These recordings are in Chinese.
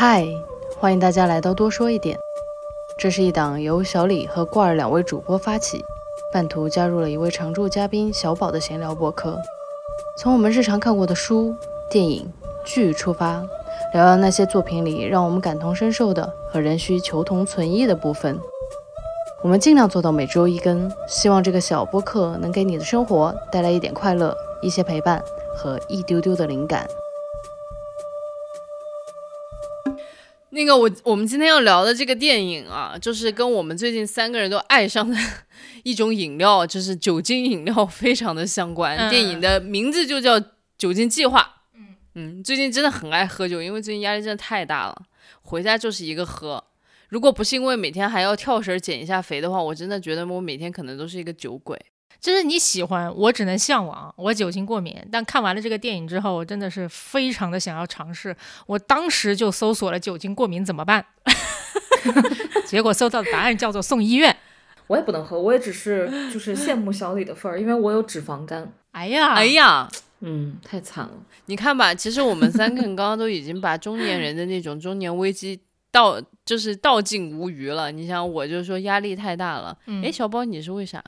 嗨，欢迎大家来到多说一点。这是一档由小李和挂儿两位主播发起，半途加入了一位常驻嘉宾小宝的闲聊博客。从我们日常看过的书、电影、剧出发，聊聊那些作品里让我们感同身受的和仍需求同存异的部分。我们尽量做到每周一更，希望这个小播客能给你的生活带来一点快乐、一些陪伴和一丢丢的灵感。个我我们今天要聊的这个电影啊，就是跟我们最近三个人都爱上的 一种饮料，就是酒精饮料，非常的相关。电影的名字就叫《酒精计划》。嗯嗯，最近真的很爱喝酒，因为最近压力真的太大了，回家就是一个喝。如果不是因为每天还要跳绳减一下肥的话，我真的觉得我每天可能都是一个酒鬼。就是你喜欢，我只能向往。我酒精过敏，但看完了这个电影之后，我真的是非常的想要尝试。我当时就搜索了酒精过敏怎么办，结果搜到的答案叫做送医院。我也不能喝，我也只是就是羡慕小李的份儿，因为我有脂肪肝。哎呀，哎呀，嗯，太惨了。你看吧，其实我们三个人刚刚都已经把中年人的那种中年危机倒就是倒尽无余了。你想，我就说压力太大了。哎，小宝，你是为啥？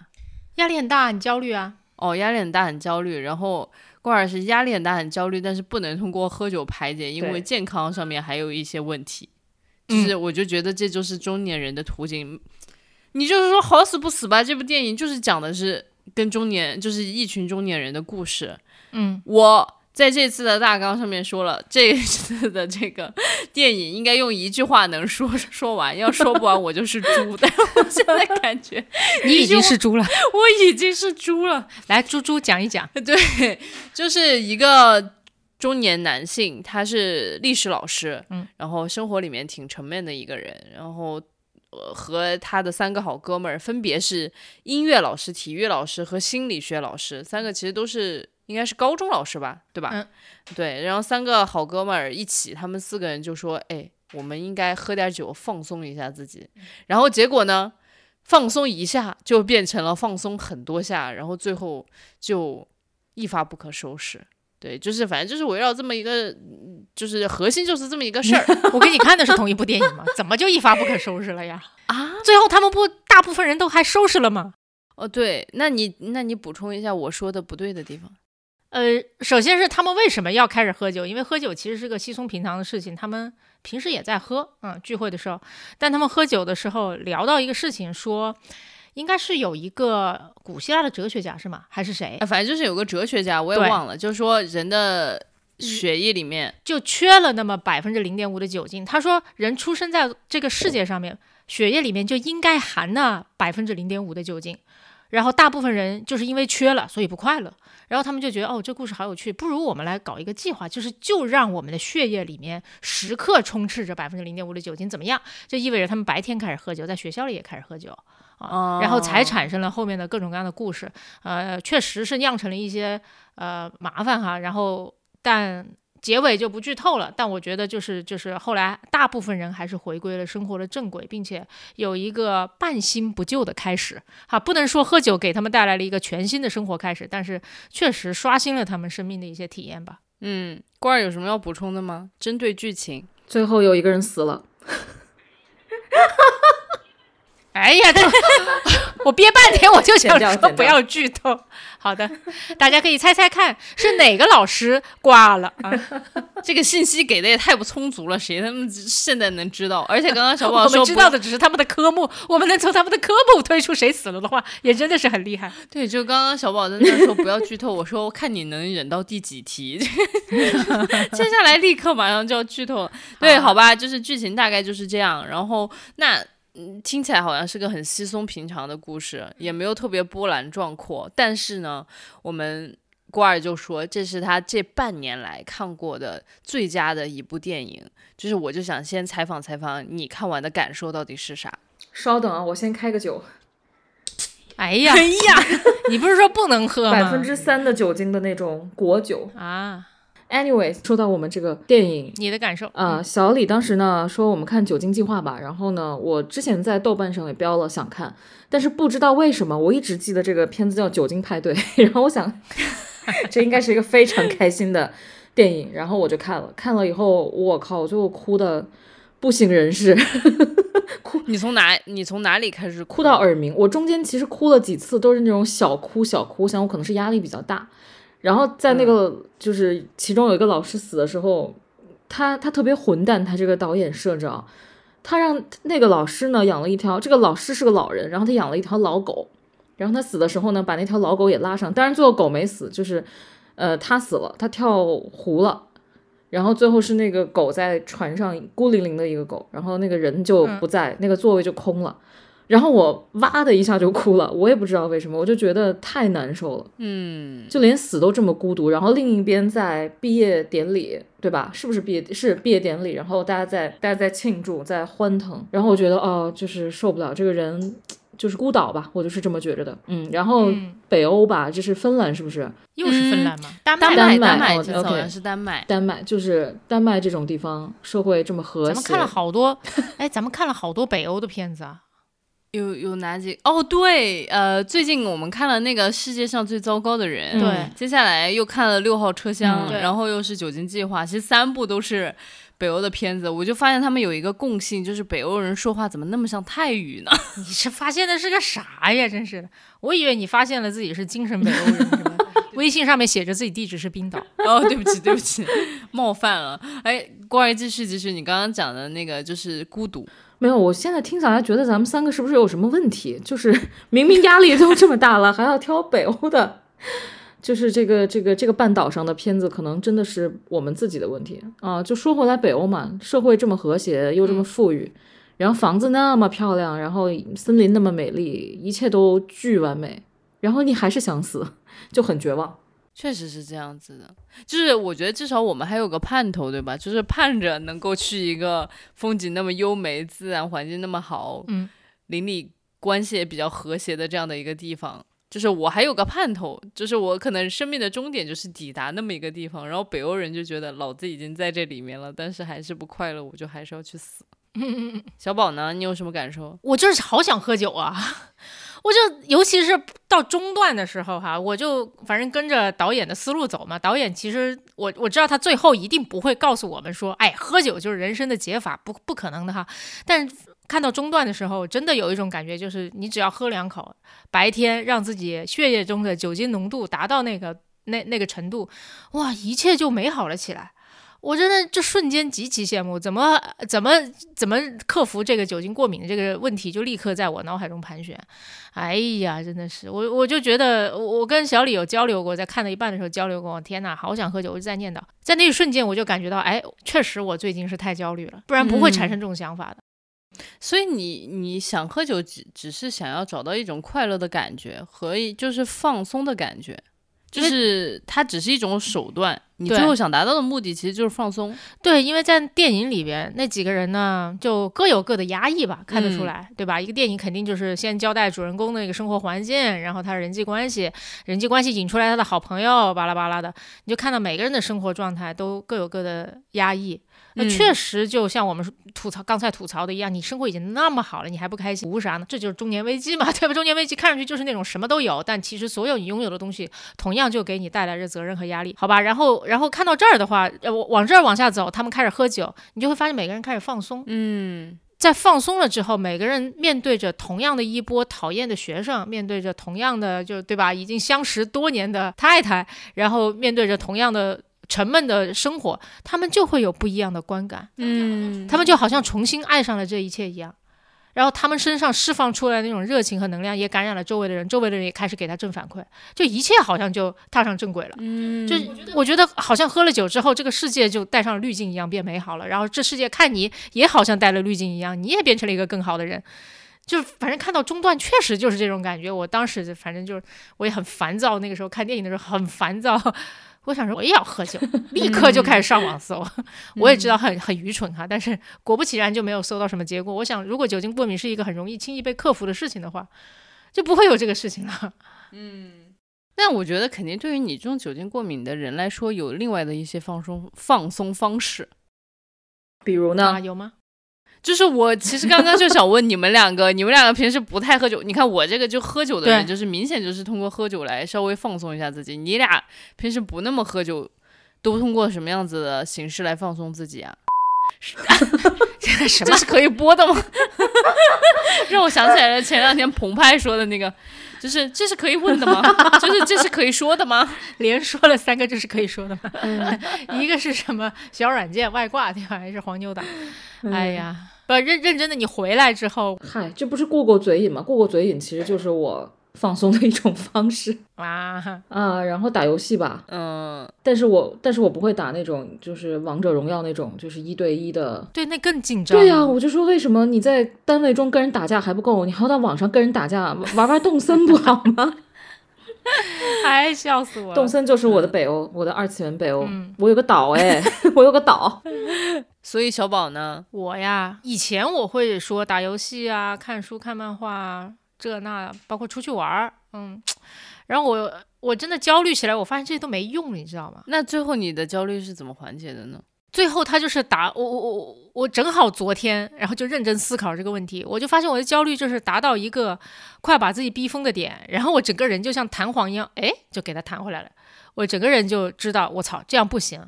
压力很大，很焦虑啊！哦，压力很大，很焦虑。然后罐儿是压力很大，很焦虑，但是不能通过喝酒排解，因为健康上面还有一些问题。就是我就觉得这就是中年人的途径。你就是说好死不死吧？这部电影就是讲的是跟中年，就是一群中年人的故事。嗯，我。在这次的大纲上面说了，这次的这个电影应该用一句话能说 说完，要说不完我就是猪。但我现在感觉 你已经是猪了，我已经是猪了。来，猪猪讲一讲。对，就是一个中年男性，他是历史老师，嗯，然后生活里面挺沉闷的一个人，然后呃和他的三个好哥们儿，分别是音乐老师、体育老师和心理学老师，三个其实都是。应该是高中老师吧，对吧？嗯，对。然后三个好哥们儿一起，他们四个人就说：“哎，我们应该喝点酒放松一下自己。”然后结果呢，放松一下就变成了放松很多下，然后最后就一发不可收拾。对，就是反正就是围绕这么一个，就是核心就是这么一个事儿。我跟你看的是同一部电影吗？怎么就一发不可收拾了呀？啊？最后他们不大部分人都还收拾了吗？哦，对，那你那你补充一下我说的不对的地方。呃，首先是他们为什么要开始喝酒？因为喝酒其实是个稀松平常的事情，他们平时也在喝，嗯，聚会的时候。但他们喝酒的时候聊到一个事情，说应该是有一个古希腊的哲学家是吗？还是谁？反正就是有个哲学家，我也忘了。就是说人的血液里面就缺了那么百分之零点五的酒精。他说人出生在这个世界上面，血液里面就应该含那百分之零点五的酒精。然后大部分人就是因为缺了，所以不快乐。然后他们就觉得，哦，这故事好有趣，不如我们来搞一个计划，就是就让我们的血液里面时刻充斥着百分之零点五的酒精，怎么样？就意味着他们白天开始喝酒，在学校里也开始喝酒啊，然后才产生了后面的各种各样的故事。呃，确实是酿成了一些呃麻烦哈。然后但。结尾就不剧透了，但我觉得就是就是后来大部分人还是回归了生活的正轨，并且有一个半新不旧的开始。哈，不能说喝酒给他们带来了一个全新的生活开始，但是确实刷新了他们生命的一些体验吧。嗯，官儿有什么要补充的吗？针对剧情，最后有一个人死了。哎呀，我憋半天，我就想说不要剧透。好的，大家可以猜猜看是哪个老师挂了啊？这个信息给的也太不充足了，谁他们现在能知道？而且刚刚小宝说 知道的只是他们的科目，我们能从他们的科目推出谁死了的话，也真的是很厉害。对，就刚刚小宝在那说不要剧透，我说我看你能忍到第几题，接下来立刻马上就要剧透了。对，好吧，就是剧情大概就是这样。然后那。嗯，听起来好像是个很稀松平常的故事，也没有特别波澜壮阔。但是呢，我们郭二就说这是他这半年来看过的最佳的一部电影。就是我就想先采访采访你看完的感受到底是啥？稍等啊，我先开个酒。哎呀哎呀，你不是说不能喝吗？百分之三的酒精的那种果酒啊。Anyway，说到我们这个电影，你的感受啊？小李当时呢说我们看《酒精计划》吧，然后呢，我之前在豆瓣上也标了想看，但是不知道为什么我一直记得这个片子叫《酒精派对》，然后我想 这应该是一个非常开心的。电影，然后我就看了，看了以后，我靠，最后哭的不省人事，哭你从哪你从哪里开始哭到耳鸣。我中间其实哭了几次，都是那种小哭小哭，我想我可能是压力比较大。然后在那个就是其中有一个老师死的时候，他他特别混蛋，他这个导演设置啊，他让那个老师呢养了一条，这个老师是个老人，然后他养了一条老狗，然后他死的时候呢，把那条老狗也拉上，当然最后狗没死，就是呃他死了，他跳湖了，然后最后是那个狗在船上孤零零的一个狗，然后那个人就不在，那个座位就空了。然后我哇的一下就哭了，我也不知道为什么，我就觉得太难受了。嗯，就连死都这么孤独。然后另一边在毕业典礼，对吧？是不是毕业？是毕业典礼。然后大家在大家在庆祝，在欢腾。然后我觉得哦，就是受不了这个人，就是孤岛吧，我就是这么觉着的。嗯，然后北欧吧，这是芬兰，是不是？又是芬兰吗？丹麦，丹麦，丹麦，这好像是丹麦。丹麦就是丹麦这种地方，社会这么和谐。咱们看了好多，哎，咱们看了好多北欧的片子啊。有有哪几？哦，对，呃，最近我们看了那个世界上最糟糕的人，对，接下来又看了六号车厢，然后又是酒精计划，其实三部都是北欧的片子，我就发现他们有一个共性，就是北欧人说话怎么那么像泰语呢？你是发现的是个啥呀？真是的，我以为你发现了自己是精神北欧人，微信上面写着自己地址是冰岛。哦，对不起，对不起，冒犯了。哎，关于继续继续，你刚刚讲的那个就是孤独。没有，我现在听下来觉得咱们三个是不是有什么问题？就是 明明压力都这么大了，还要挑北欧的，就是这个这个这个半岛上的片子，可能真的是我们自己的问题啊。就说回来，北欧嘛，社会这么和谐，又这么富裕，然后房子那么漂亮，然后森林那么美丽，一切都巨完美，然后你还是想死，就很绝望。确实是这样子的，就是我觉得至少我们还有个盼头，对吧？就是盼着能够去一个风景那么优美、自然环境那么好、嗯，邻里关系也比较和谐的这样的一个地方。就是我还有个盼头，就是我可能生命的终点就是抵达那么一个地方。然后北欧人就觉得老子已经在这里面了，但是还是不快乐，我就还是要去死。小宝呢？你有什么感受？我就是好想喝酒啊！我就尤其是到中段的时候哈，我就反正跟着导演的思路走嘛。导演其实我我知道他最后一定不会告诉我们说，哎，喝酒就是人生的解法，不不可能的哈。但看到中段的时候，真的有一种感觉，就是你只要喝两口，白天让自己血液中的酒精浓度达到那个那那个程度，哇，一切就美好了起来。我真的就瞬间极其羡慕，怎么怎么怎么克服这个酒精过敏的这个问题，就立刻在我脑海中盘旋。哎呀，真的是我，我就觉得我跟小李有交流过，在看到一半的时候交流过。天哪，好想喝酒！我就在念叨，在那一瞬间我就感觉到，哎，确实我最近是太焦虑了，不然不会产生这种想法的。所以你你想喝酒，只只是想要找到一种快乐的感觉和就是放松的感觉。就是它只是一种手段，你最后想达到的目的其实就是放松。对，因为在电影里边那几个人呢，就各有各的压抑吧，看得出来，对吧？一个电影肯定就是先交代主人公的一个生活环境，然后他人际关系，人际关系引出来他的好朋友，巴拉巴拉的，你就看到每个人的生活状态都各有各的压抑。那确实就像我们吐槽刚才吐槽的一样，你生活已经那么好了，你还不开心，图啥呢？这就是中年危机嘛，对吧？中年危机看上去就是那种什么都有，但其实所有你拥有的东西，同样就给你带来着责任和压力，好吧？然后，然后看到这儿的话，呃，往这儿往下走，他们开始喝酒，你就会发现每个人开始放松。嗯，在放松了之后，每个人面对着同样的一波讨厌的学生，面对着同样的就对吧？已经相识多年的太太，然后面对着同样的。沉闷的生活，他们就会有不一样的观感，嗯，他们就好像重新爱上了这一切一样，然后他们身上释放出来那种热情和能量，也感染了周围的人，周围的人也开始给他正反馈，就一切好像就踏上正轨了，嗯，就我觉得好像喝了酒之后，这个世界就带上了滤镜一样变美好了，然后这世界看你也好像带了滤镜一样，你也变成了一个更好的人，就反正看到中段确实就是这种感觉，我当时反正就是我也很烦躁，那个时候看电影的时候很烦躁。我想说我也要喝酒，立刻就开始上网搜。我也知道很很愚蠢哈，但是果不其然就没有搜到什么结果。我想，如果酒精过敏是一个很容易轻易被克服的事情的话，就不会有这个事情了。嗯，那我觉得肯定对于你这种酒精过敏的人来说，有另外的一些放松放松方式，比如呢？有吗？就是我其实刚刚就想问你们两个，你们两个平时不太喝酒，你看我这个就喝酒的人，就是明显就是通过喝酒来稍微放松一下自己。你俩平时不那么喝酒，都通过什么样子的形式来放松自己啊？什 这是可以播的吗？让我想起来了前两天澎湃说的那个，就是这是可以问的吗？就是这是可以说的吗？连说了三个，这是可以说的吗？一个是什么小软件外挂对吧？还是黄牛党？哎呀，不认认真的，你回来之后嗨，这不是过过嘴瘾吗？过过嘴瘾其实就是我放松的一种方式 啊，啊。然后打游戏吧，嗯，但是我但是我不会打那种就是王者荣耀那种就是一对一的。对，那更紧张。对呀、我就说为什么你在单位中跟人打架还不够，你还要到网上跟人打架，玩玩动森不好吗？哎，笑死我了。动森就是我的北欧，我的二次元北欧。嗯我有个岛哎，我有个岛。所以小宝呢？我呀，以前我会说打游戏啊、看书、看漫画啊，这那，包括出去玩儿，嗯。然后我我真的焦虑起来，我发现这些都没用，你知道吗？那最后你的焦虑是怎么缓解的呢？最后他就是打我我我我正好昨天，然后就认真思考这个问题，我就发现我的焦虑就是达到一个快把自己逼疯的点，然后我整个人就像弹簧一样，哎，就给它弹回来了。我整个人就知道，我操，这样不行，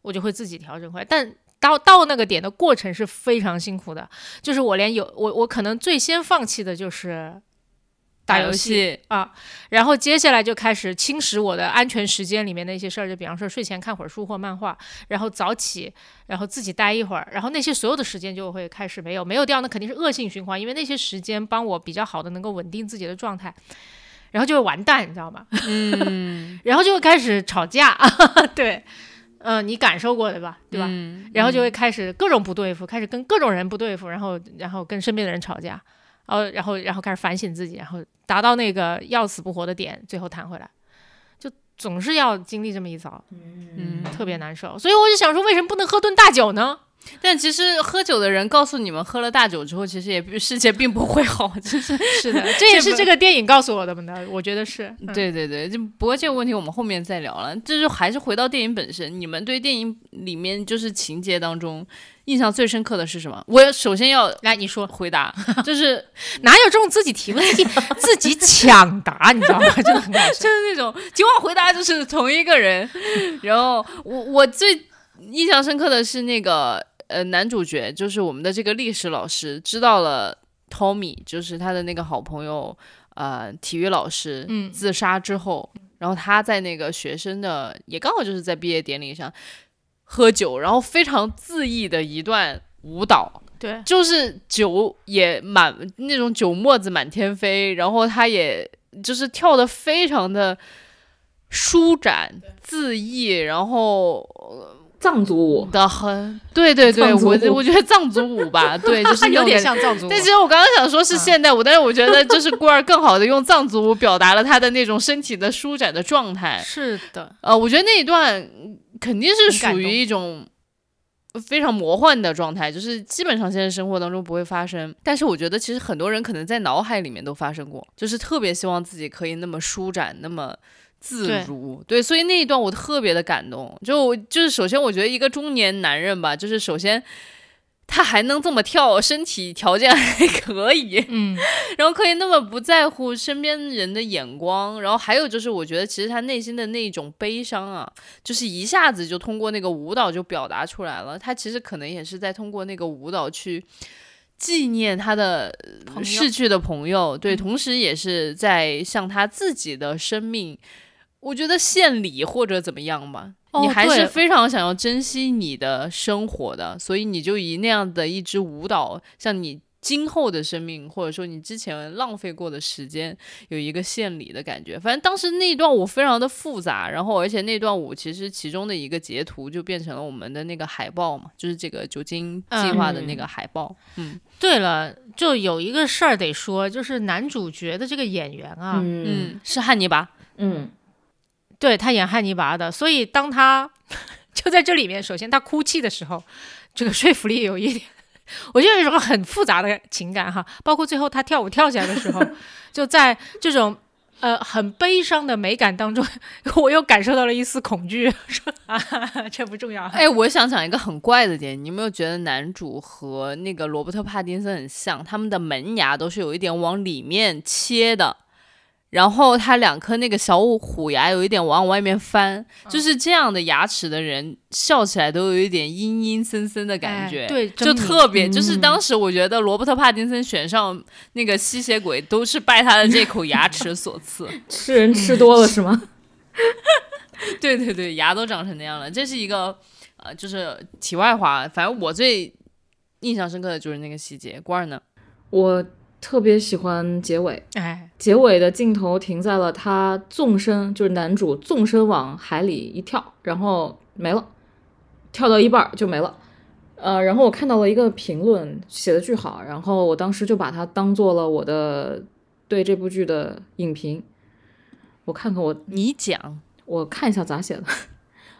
我就会自己调整回来。但到到那个点的过程是非常辛苦的，就是我连有我我可能最先放弃的就是打游戏戏，啊，然后接下来就开始侵蚀我的安全时间里面的一些事儿，就比方说睡前看会儿书或漫画，然后早起，然后自己待一会儿，然后那些所有的时间就会开始没有没有掉，那肯定是恶性循环，因为那些时间帮我比较好的能够稳定自己的状态，然后就会完蛋，你知道吗？嗯，然后就会开始吵架，对，嗯、你感受过的吧，对吧？嗯然后就会开始各种不对付，开始跟各种人不对付，然后然后跟身边的人吵架，然后然后然后开始反省自己，然后达到那个要死不活的点，最后弹回来，就总是要经历这么一遭，嗯，特别难受。所以我就想说，为什么不能喝顿大酒呢？但其实喝酒的人告诉你们，喝了大酒之后，其实也世界并不会好，就是 是的，这也是这个电影告诉我的呢，我觉得是。嗯，对对对，就不过这个问题我们后面再聊了。这就还是回到电影本身，你们对电影里面就是情节当中印象最深刻的是什么？我首先要来你说，回答，就是哪有这种自己提问、自己自己抢答，你知道吗？真的很。就是那种结果回答就是同一个人。然后我我最印象深刻的是那个呃男主角，就是我们的这个历史老师，知道了 Tommy 就是他的那个好朋友呃体育老师嗯自杀之后，然后他在那个学生的也刚好就是在毕业典礼上喝酒，然后非常恣意的一段舞蹈。对，就是酒也满那种酒沫子满天飞，然后他也就是跳的非常的舒展恣意，然后藏族舞，的很对对对，我我觉得藏族舞吧，对，就是有点像藏族舞。但其实我刚刚想说是嗯现代舞，但是我觉得就是孤儿更好的用藏族舞表达了他的那种身体的舒展的状态。是的，呃，我觉得那一段嗯肯定是属于一种非常魔幻的状态，就是基本上现实生活当中不会发生。但是我觉得其实很多人可能在脑海里面都发生过，就是特别希望自己可以那么舒展，那么。自如对，所以那一段我特别的感动。就我就是首先，我觉得一个中年男人吧，就是首先他还能这么跳，身体条件还可以，嗯，然后可以那么不在乎身边人的眼光，然后还有就是，我觉得其实他内心的那种悲伤啊，就是一下子就通过那个舞蹈就表达出来了。他其实可能也是在通过那个舞蹈去纪念他的逝去的朋友，对，嗯同时也是在向他自己的生命，我觉得献礼或者怎么样吧。哦你还是非常想要珍惜你的生活的，所以你就以那样的一支舞蹈，像你今后的生命，或者说你之前浪费过的时间，有一个献礼的感觉。反正当时那段舞非常的复杂，然后而且那段舞其实其中的一个截图就变成了我们的那个海报嘛，就是这个酒精计划的那个海报。嗯对了，就有一个事儿得说，就是男主角的这个演员啊，嗯嗯，是汉尼拔。嗯，对他演汉尼拔的，所以当他就在这里面，首先他哭泣的时候，这个说服力有一点，我觉得有一种很复杂的情感哈，包括最后他跳舞跳起来的时候，就在这种。呃，很悲伤的美感当中，我又感受到了一丝恐惧。说啊，这不重要。哎，我想讲一个很怪的点，你有没有觉得男主和那个罗伯特·帕丁森很像？他们的门牙都是有一点往里面切的，然后他两颗那个小虎牙有一点往外面翻，就是这样的牙齿的人笑起来都有一点阴阴森森的感觉，哎对就特别，就是嗯当时我觉得罗伯特·帕丁森选上那个吸血鬼都是拜他的这口牙齿所赐。吃人吃多了是吗？对对对，牙都长成那样了，这是一个呃，就是题外话。反正我最印象深刻的就是那个细节。官儿呢？我特别喜欢结尾，哎，结尾的镜头停在了他纵身，就是男主纵身往海里一跳，然后没了，跳到一半就没了。呃，然后我看到了一个评论写的巨好，然后我当时就把它当做了我的对这部剧的影评。我看看我你讲，我看一下咋写的。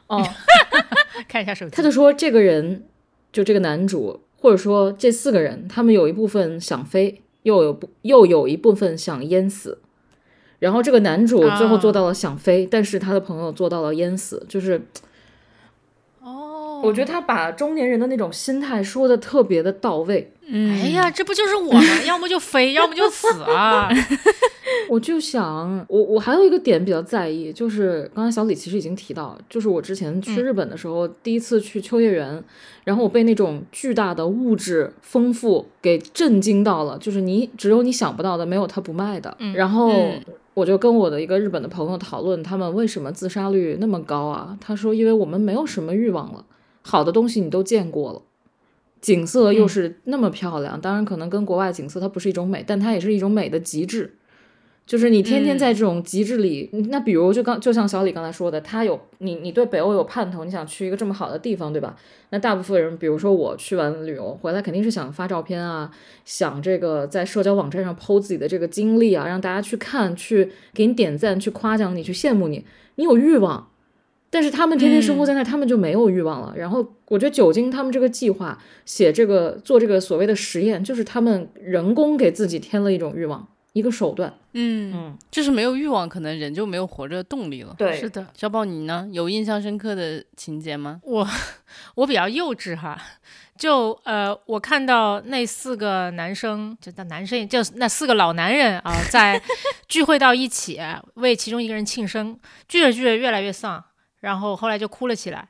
哦 看一下手机，他就说这个人，就这个男主，或者说这四个人，他们有一部分想飞，又有不又有一部分想淹死。然后这个男主最后做到了想飞，但是他的朋友做到了淹死，就是哦，我觉得他把中年人的那种心态说的特别的到位。嗯哎呀，这不就是我吗？要么就飞，要么就死啊！我就想，我我还有一个点比较在意，就是刚才小李其实已经提到，就是我之前去嗯日本的时候，第一次去秋叶原，然后我被那种巨大的物质丰富给震惊到了，就是你只有你想不到的，没有他不卖的。嗯然后嗯我就跟我的一个日本的朋友讨论，他们为什么自杀率那么高啊？他说，因为我们没有什么欲望了，好的东西你都见过了。景色又嗯是那么漂亮，当然可能跟国外景色它不是一种美，但它也是一种美的极致。就是你天天嗯在这种极致里，那比如就刚就像小李刚才说的，他有你你对北欧有盼头，你想去一个这么好的地方，对吧？那大部分人，比如说我去完旅游回来，肯定是想发照片啊，想这个在社交网站上 PO 自己的这个经历啊，让大家去看，去给你点赞，去夸奖你，去羡慕你，你有欲望。但是他们天天生活在那儿，他们就没有欲望了。然后我觉得酒精他们这个计划写这个做这个所谓的实验，就是他们人工给自己添了一种欲望，一个手段。嗯，嗯，就是没有欲望，可能人就没有活着的动力了。对是的，小宝，你呢？有印象深刻的情节吗？我 我比较幼稚哈，就呃，我看到那四个男生，就那男生，就是那四个老男人啊，在聚会到一起，为其中一个人庆生，聚着聚着越来越丧，然后后来就哭了起来。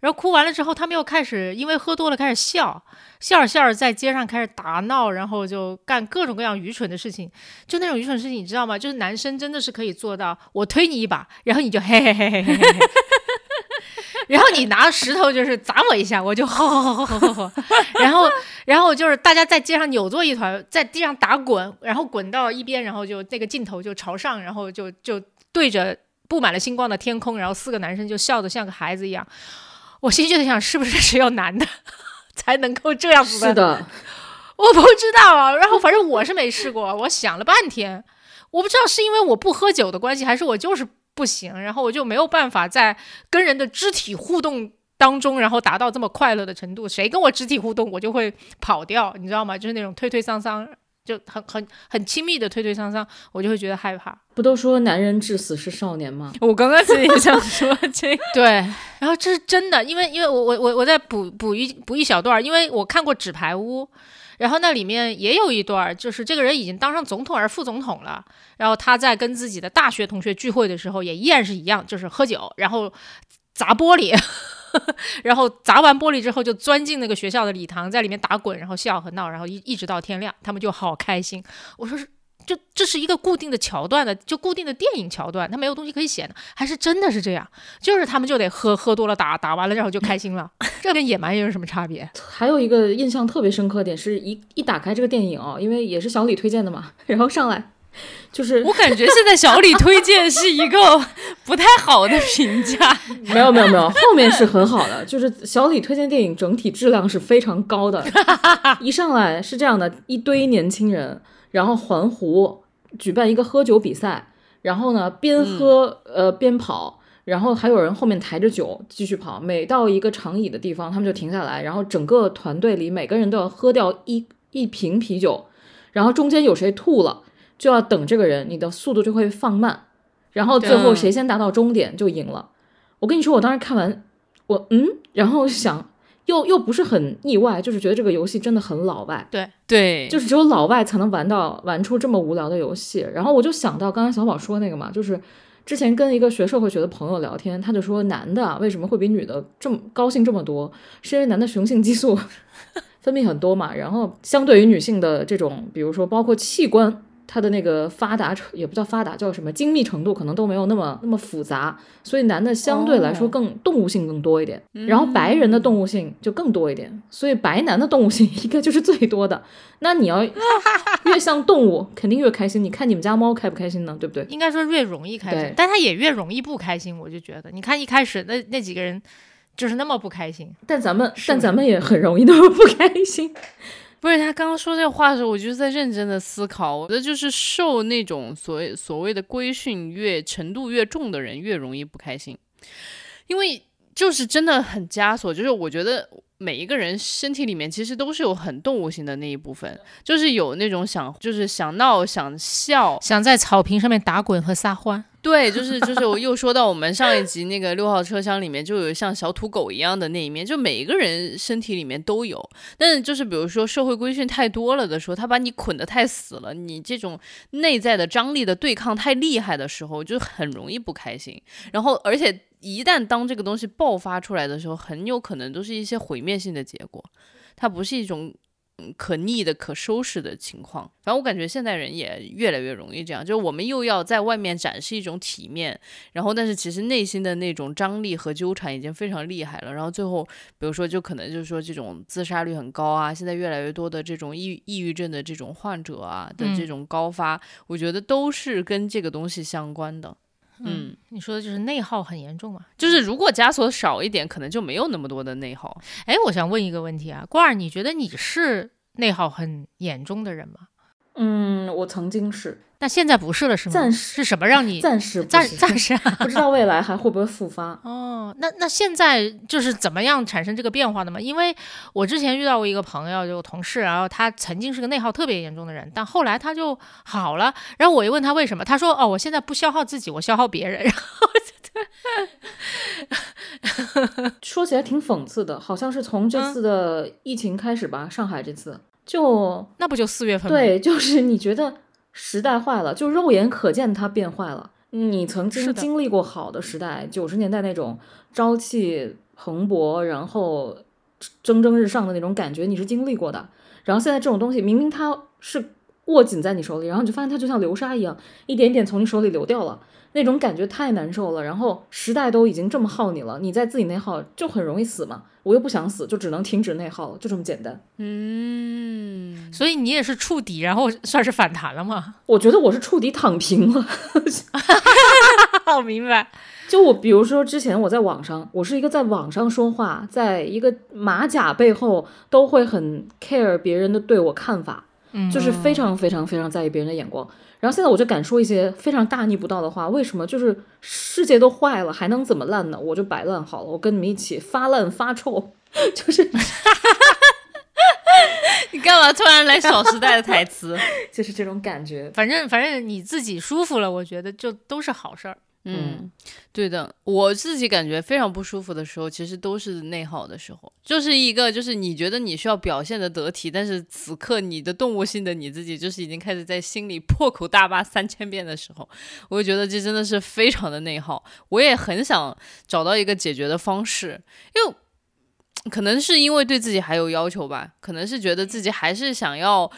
然后哭完了之后，他们又开始因为喝多了开始笑，笑着笑着在街上开始打闹，然后就干各种各样愚蠢的事情。就那种愚蠢的事情，你知道吗？就是男生真的是可以做到，我推你一把，然后你就嘿嘿嘿嘿嘿嘿。然后你拿石头就是砸我一下，我就吼吼吼吼吼吼，然后然后就是大家在街上扭作一团，在地上打滚，然后滚到一边，然后就那个镜头就朝上，然后就就对着布满了星光的天空，然后四个男生就笑得像个孩子一样。我心就在想，是不是只有男的 才能够这样子是的，我不知道啊，然后反正我是没试过，我想了半天，我不知道是因为我不喝酒的关系，还是我就是不行，然后我就没有办法在跟人的肢体互动当中，然后达到这么快乐的程度。谁跟我肢体互动，我就会跑掉，你知道吗？就是那种推推搡搡，就很很很亲密的推推搡搡，我就会觉得害怕。不都说男人至死是少年吗？我刚刚其实也想说这个，对，然后这是真的，因为因为我我我我在补补一补一小段，因为我看过《纸牌屋》，然后那里面也有一段，就是这个人已经当上总统而副总统了，然后他在跟自己的大学同学聚会的时候，也依然是一样，就是喝酒，然后砸玻璃。然后砸完玻璃之后，就钻进那个学校的礼堂，在里面打滚，然后笑和闹，然后一一直到天亮，他们就好开心。我说是，就这是一个固定的桥段的，就固定的电影桥段，他没有东西可以写的，还是真的是这样？就是他们就得喝喝多了打打完了，然后就开心了，这跟野蛮人有什么差别？还有一个印象特别深刻点是一一打开这个电影哦，因为也是小李推荐的嘛，然后上来 就是我感觉现在小李推荐是一个不太好的评价。没有没有没有，后面是很好的，就是小李推荐电影整体质量是非常高的。一上来是这样的，一堆年轻人，然后环湖举办一个喝酒比赛，然后呢边喝、呃边跑，然后还有人后面抬着酒继续跑。每到一个长椅的地方，他们就停下来，然后整个团队里每个人都要喝掉一一瓶啤酒，然后中间有谁吐了，就要等这个人，你的速度就会放慢，然后最后嗯谁先达到终点就赢了。我跟你说，我当时看完，我嗯，然后想又又不是很意外，就是觉得这个游戏真的很老外，对对，就是只有老外才能玩到玩出这么无聊的游戏。然后我就想到刚刚小宝说那个嘛，就是之前跟一个学社会学的朋友聊天，他就说男的啊为什么会比女的这么高兴这么多，是因为男的雄性激素 分泌很多嘛，然后相对于女性的这种，比如说包括器官。它的那个发达程也不叫发达，叫什么精密程度，可能都没有那么那么复杂，所以男的相对来说哦更、动物性更多一点，然后白人的动物性就更多一点，所以白男的动物性 应该就是最多的。那你要 越像动物，肯定越开心。你看你们家猫开不开心呢？对不对？应该说越容易开心，但它也越容易不开心。我就觉得，你看一开始那那几个人就是那么不开心，但咱们是但咱们也很容易那么不开心。不是他刚刚说这话的时候，我就在认真的思考。我觉得就是受那种所谓所谓的规训越程度越重的人越容易不开心，因为就是真的很枷锁。就是我觉得每一个人身体里面其实都是有很动物性的那一部分，就是有那种想就是想闹想笑，想在草坪上面打滚和撒欢。对，就是 就是，我又说到我们上一集那个六号车厢里面就有像小土狗一样的那一面，就每一个人身体里面都有。但是就是比如说社会规训太多了的时候，他把你捆得太死了，你这种内在的张力的对抗太厉害的时候，就很容易不开心。然后而且一旦当这个东西爆发出来的时候，很有可能都是一些毁灭性的结果，它不是一种。嗯可逆的、可收拾的情况，反正我感觉现代人也越来越容易这样，就是我们又要在外面展示一种体面，然后但是其实内心的那种张力和纠缠已经非常厉害了，然后最后比如说就可能就是说这种自杀率很高啊，现在越来越多的这种抑抑郁症的这种患者啊的这嗯种高发，我觉得都是跟这个东西相关的。嗯，你说的就是内耗很严重嘛？就是如果枷锁少一点，可能就没有那么多的内耗。哎，我想问一个问题啊，罐儿，你觉得你是内耗很严重的人吗？嗯，我曾经是，但现在不是了是吗？暂时是什么让你暂时暂是暂时啊？不知道未来还会不会复发。哦，那那现在就是怎么样产生这个变化的吗？因为我之前遇到过一个朋友，就同事，然后他曾经是个内耗特别严重的人，但后来他就好了。然后我一问他为什么，他说：“哦，我现在不消耗自己，我消耗别人。”然后说起来挺讽刺的，好像是从这嗯次的疫情开始吧，上海这次就那不就四月份吗？对，就是你觉得时代坏了，就肉眼可见它变坏了。你曾经经历过好的时代，九十年代那种朝气蓬勃，然后蒸蒸日上的那种感觉，你是经历过的。然后现在这种东西，明明它是握紧在你手里，然后你就发现它就像流沙一样，一点一点从你手里流掉了，那种感觉太难受了。然后时代都已经这么耗你了，你在自己内耗就很容易死嘛。我又不想死，就只能停止内耗了，就这么简单。嗯，所以你也是触底，然后算是反弹了嘛？我觉得我是触底躺平了。我 明白。就我，比如说之前我在网上，我是一个在网上说话，在一个马甲背后都会很 care 别人的对我看法，嗯，就是非常非常非常在意别人的眼光。然后现在我就敢说一些非常大逆不道的话，为什么？就是世界都坏了，还能怎么烂呢？我就摆烂好了，我跟你们一起发烂发臭，就是 你干嘛突然来《小时代》的台词？就是这种感觉。反正反正你自己舒服了，我觉得就都是好事儿。嗯，对的，我自己感觉非常不舒服的时候，其实都是内耗的时候，就是一个就是你觉得你需要表现的得体，但是此刻你的动物性的你自己就是已经开始在心里破口大骂三千遍的时候，我就觉得这真的是非常的内耗。我也很想找到一个解决的方式，因为可能是因为对自己还有要求吧，可能是觉得自己还是想要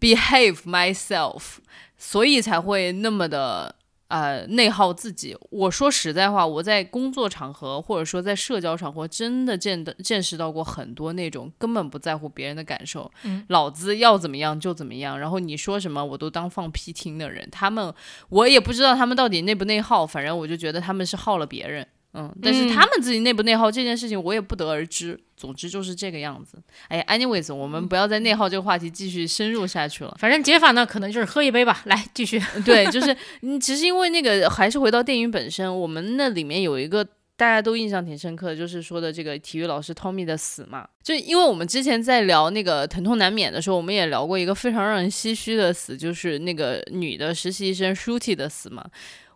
behave myself，所以才会那么的。呃，内耗自己。我说实在话，我在工作场合或者说在社交场合，真的见的见识到过很多那种根本不在乎别人的感受，嗯老子要怎么样就怎么样，然后你说什么我都当放屁听的人。他们我也不知道他们到底内不内耗，反正我就觉得他们是耗了别人。嗯，但是嗯他们自己内不内耗这件事情，我也不得而知。总之就是这个样子。哎呀，anyways，我们不要在内耗这个话题继续深入下去了。反正解法呢，可能就是喝一杯吧。来，继续。对，就是嗯，其实因为那个还是回到电影本身，我们那里面有一个大家都印象挺深刻的，就是说的这个体育老师 Tommy 的死嘛。就因为我们之前在聊那个疼痛难免的时候，我们也聊过一个非常让人唏嘘的死，就是那个女的实习医生 Shruti 的死嘛。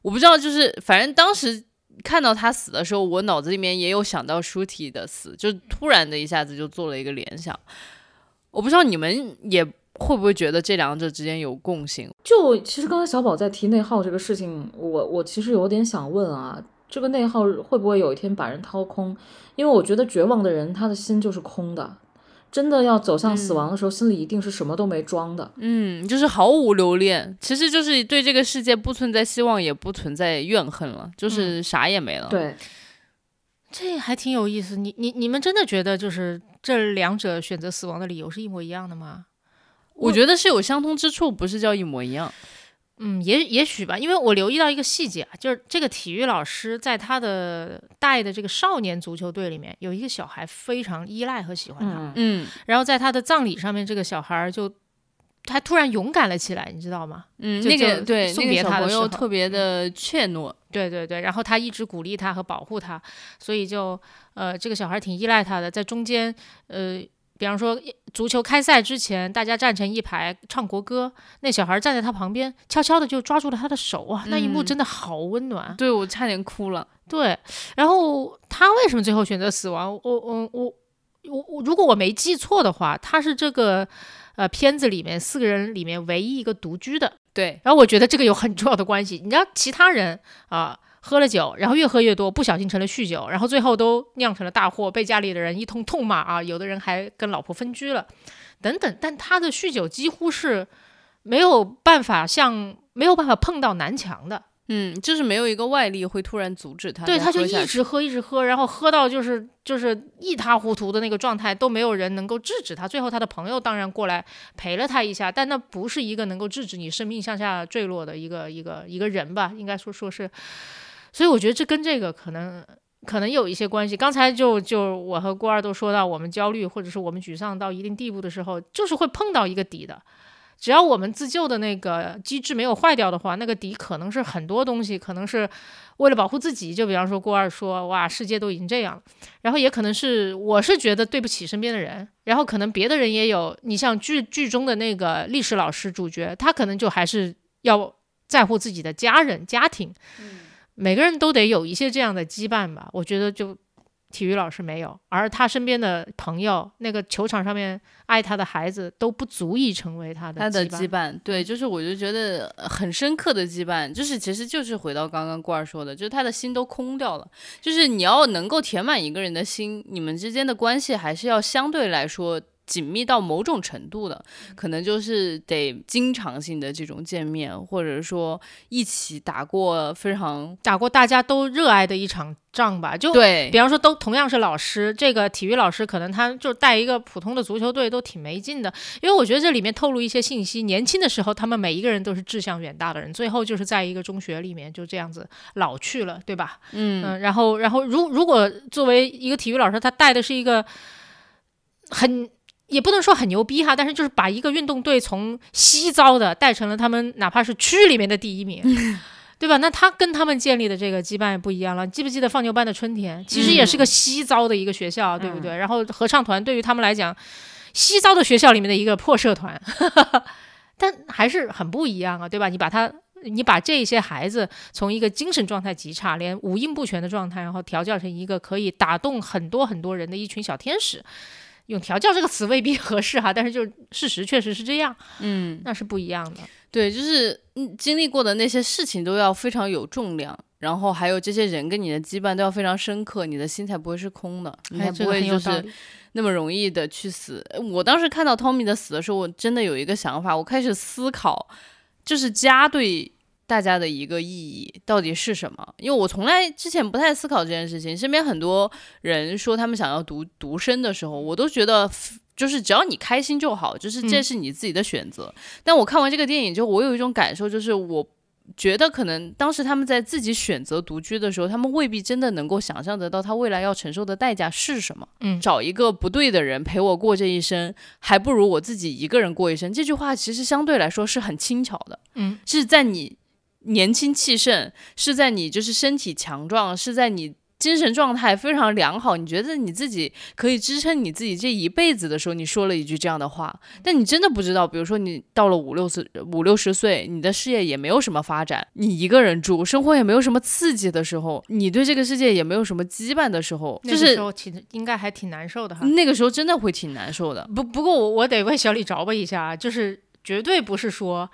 我不知道，就是反正当时。看到他死的时候，我脑子里面也有想到舒体的死，就突然的一下子就做了一个联想。我不知道你们也会不会觉得这两者之间有共性？就其实刚才小宝在提内耗这个事情，我我其实有点想问啊，这个内耗会不会有一天把人掏空？因为我觉得绝望的人他的心就是空的，真的要走向死亡的时候，心里一定是什么都没装的。嗯，就是毫无留恋，其实就是对这个世界不存在希望，也不存在怨恨了，就是啥也没了。对，这还挺有意思。你你你们真的觉得就是这两者选择死亡的理由是一模一样的吗？我觉得是有相通之处，不是叫一模一样。嗯，也也许吧，因为我留意到一个细节啊，就是这个体育老师在他的带的这个少年足球队里面，有一个小孩非常依赖和喜欢他，嗯，嗯然后在他的葬礼上面，这个小孩就他突然勇敢了起来，你知道吗？嗯，那个对那个送别小朋友他的时候特别的怯懦。对对对，然后他一直鼓励他和保护他，所以就呃，这个小孩挺依赖他的，在中间呃。比方说，足球开赛之前，大家站成一排唱国歌，那小孩站在他旁边，悄悄的就抓住了他的手啊，那一幕嗯真的好温暖。对我差点哭了。对，然后他为什么最后选择死亡？我我我我我，如果我没记错的话，他是这个呃片子里面四个人里面唯一一个独居的。对，然后我觉得这个有很重要的关系。你知道，其他人啊、喝了酒，然后越喝越多，不小心成了酗酒，然后最后都酿成了大祸，被家里的人一通痛骂啊，有的人还跟老婆分居了，等等。但他的酗酒几乎是没有办法像没有办法碰到南墙的。嗯，就是没有一个外力会突然阻止他对，他就一直喝，一直喝，然后喝到就是就是一塌糊涂的那个状态，都没有人能够制止他。最后他的朋友当然过来陪了他一下，但那不是一个能够制止你生命向下坠落的一个一个一个人吧？应该说说是，所以我觉得这跟这个可能。可能有一些关系。刚才就就我和郭二都说到，我们焦虑或者是我们沮丧到一定地步的时候，就是会碰到一个底的。只要我们自救的那个机制没有坏掉的话，那个底可能是很多东西，可能是为了保护自己，就比方说郭二说，哇，世界都已经这样了，然后也可能是我是觉得对不起身边的人，然后可能别的人也有，你像剧剧中的那个历史老师主角，他可能就还是要在乎自己的家人家庭，每个人都得有一些这样的羁绊吧，我觉得就。体育老师没有，而他身边的朋友，那个球场上面爱他的孩子都不足以成为他的他的羁羁绊，对，就是我就觉得呃很深刻的羁绊，就是其实就是回到刚刚郭儿说的，就是他的心都空掉了。就是你要能够填满一个人的心，你们之间的关系还是要相对来说紧密到某种程度的，可能就是得经常性的这种见面，或者说一起打过非常打过大家都热爱的一场仗吧。就对比方说，都同样是老师，这个体育老师可能他就带一个普通的足球队都挺没劲的，因为我觉得这里面透露一些信息。年轻的时候，他们每一个人都是志向远大的人，最后就是在一个中学里面就这样子老去了，对吧？嗯嗯，然后，然后如如果作为一个体育老师，他带的是一个很。也不能说很牛逼哈，但是就是把一个运动队从西糟的带成了他们哪怕是区里面的第一名，对吧？那他跟他们建立的这个羁绊也不一样了。记不记得放牛班的春天？其实也是个西糟的一个学校，对不对？然后合唱团对于他们来讲，西糟的学校里面的一个破社团，但还是很不一样啊，对吧？你把他。你把这些孩子从一个精神状态极差、连五音不全的状态，然后调教成一个可以打动很多很多人的一群小天使，用“调教”这个词未必合适哈，但是就是事实确实是这样，嗯，那是不一样的。对，就是嗯，经历过的那些事情都要非常有重量，然后还有这些人跟你的羁绊都要非常深刻，你的心才不会是空的，你才不会就是。那么容易的去死。呃我当时看到 Tommy 的死的时候，我真的有一个想法，我开始思考，就是家对大家的一个意义到底是什么？因为我从来之前不太思考这件事情，身边很多人说他们想要独独身的时候，我都觉得。就是只要你开心就好，就是这嗯是你自己的选择。但我看完这个电影之后，我有一种感受，就是我觉得可能当时他们在自己选择独居的时候，他们未必真的能够想象得到他未来要承受的代价是什么。嗯找一个不对的人陪我过这一生，还不如我自己一个人过一生。这句话其实相对来说是很轻巧的，嗯，是在你年轻气盛，是在你就是身体强壮，是在你精神状态非常良好，你觉得你自己可以支撑你自己这一辈子的时候，你说了一句这样的话，但你真的不知道，比如说你到了五六十五六十岁，你的事业也没有什么发展，你一个人住，生活也没有什么刺激的时候，你对这个世界也没有什么羁绊的时候，就是那个时候其实应该还挺难受的哈。那个时候真的会挺难受的。不不过我我得为小李着吧一下啊，就是绝对不是说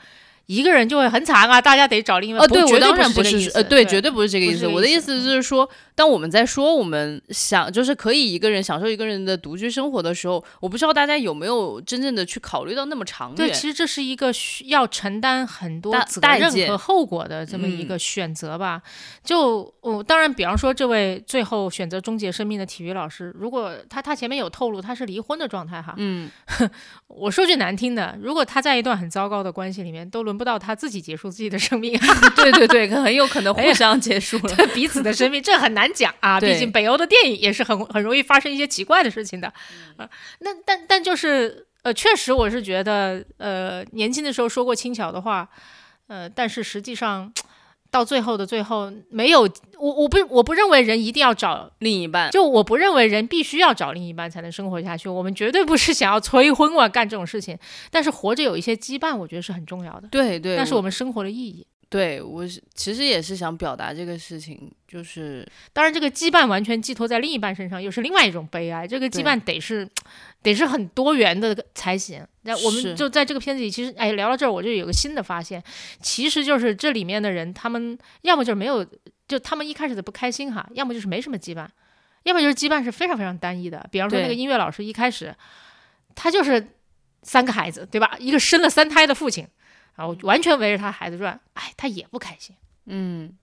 一个人就会很惨啊，大家得找另一半。呃，对我当然不这个意思，呃，对，绝对。不是这个意思我的意思就是说，当我们在说我们想就是可以一个人享受一个人的独居生活的时候，我不知道大家有没有真正的去考虑到那么长对，远。其实这是一个需要承担很多责任和后果的这么一嗯个选择吧。就我、当然，比方说这位最后选择终结生命的体育老师，如果他他前面有透露他是离婚的状态哈，嗯，我说句难听的，如果他在一段很糟糕的关系里面，都轮不到他自己结束自己的生命，对对对，很有可能互相结束了。彼此的生命，这很难讲啊。毕竟北欧的电影也是很很容易发生一些奇怪的事情的。啊，那但但就是呃，确实我是觉得呃，年轻的时候说过轻巧的话，呃，但是实际上到最后的最后，没有我我不我不认为人一定要找。另一半，就我不认为人必须要找另一半才能生活下去，我们绝对不是想要催婚啊干这种事情。但是活着有一些羁绊，我觉得是很重要的，对对，那是我们生活的意义。对我是其实也是想表达这个事情，就是当然，这个羁绊完全寄托在另一半身上，又是另外一种悲哀。这个羁绊得是，得是很多元的才行。那我们就在这个片子里，其实哎，聊到这儿，我就有个新的发现，其实就是这里面的人，他们要么就是没有，就他们一开始的不开心哈，要么就是没什么羁绊，要么就是羁绊是非常非常单一的。比方说那个音乐老师一开始，他就是三个孩子，对吧？一个生了三胎的父亲，然后完全围着他孩子转，哎，他也不开心。嗯。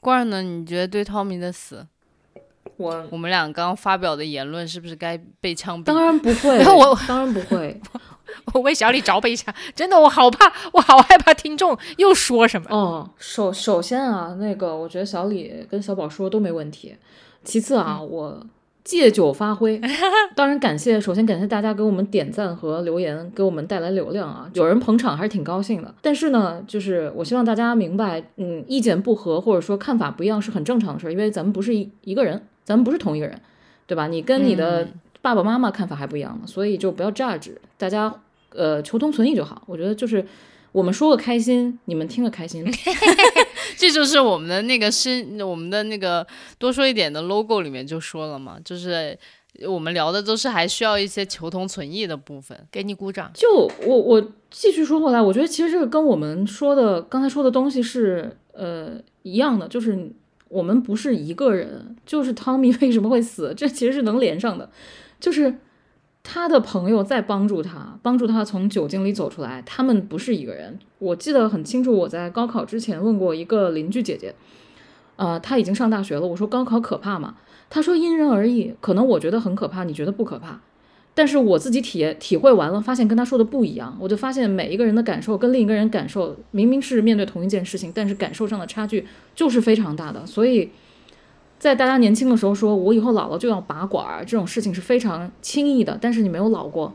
罐儿呢？你觉得对汤米的死，我我们俩刚刚发表的言论是不是该被枪毙？当然不会，我当然不会。我为小李着备一下，真的，我好怕，我好害怕听众又说什么。嗯，首首先啊，那个我觉得小李跟小宝说都没问题。其次啊，我借酒发挥，当然感谢，首先感谢大家给我们点赞和留言，给我们带来流量啊，有人捧场还是挺高兴的。但是呢，就是我希望大家明白，嗯，意见不合或者说看法不一样是很正常的事儿，因为咱们不是一一个人，咱们不是同一个人，对吧？你跟你的嗯爸爸妈妈看法还不一样呢，所以就不要 judge，大家呃求同存异就好。我觉得就是我们说个开心，你们听个开心。这就是我们的那个是我们的那个多说一点的 logo 里面就说了嘛，就是我们聊的都是还需要一些求同存异的部分。给你鼓掌。就我我继续说回来，我觉得其实这个跟我们说的刚才说的东西是呃一样的，就是我们不是一个人，就是汤米为什么会死，这其实是能连上的，就是他的朋友在帮助他，帮助他从酒精里走出来，他们不是一个人。我记得很清楚，我在高考之前问过一个邻居姐姐，呃，她已经上大学了，我说高考可怕吗？她说因人而异，可能我觉得很可怕，你觉得不可怕。但是我自己体验体会完了，发现跟她说的不一样，我就发现每一个人的感受跟另一个人感受明明是面对同一件事情，但是感受上的差距就是非常大的。所以在大家年轻的时候说我以后老了就要拔管儿这种事情是非常轻易的，但是你没有老过。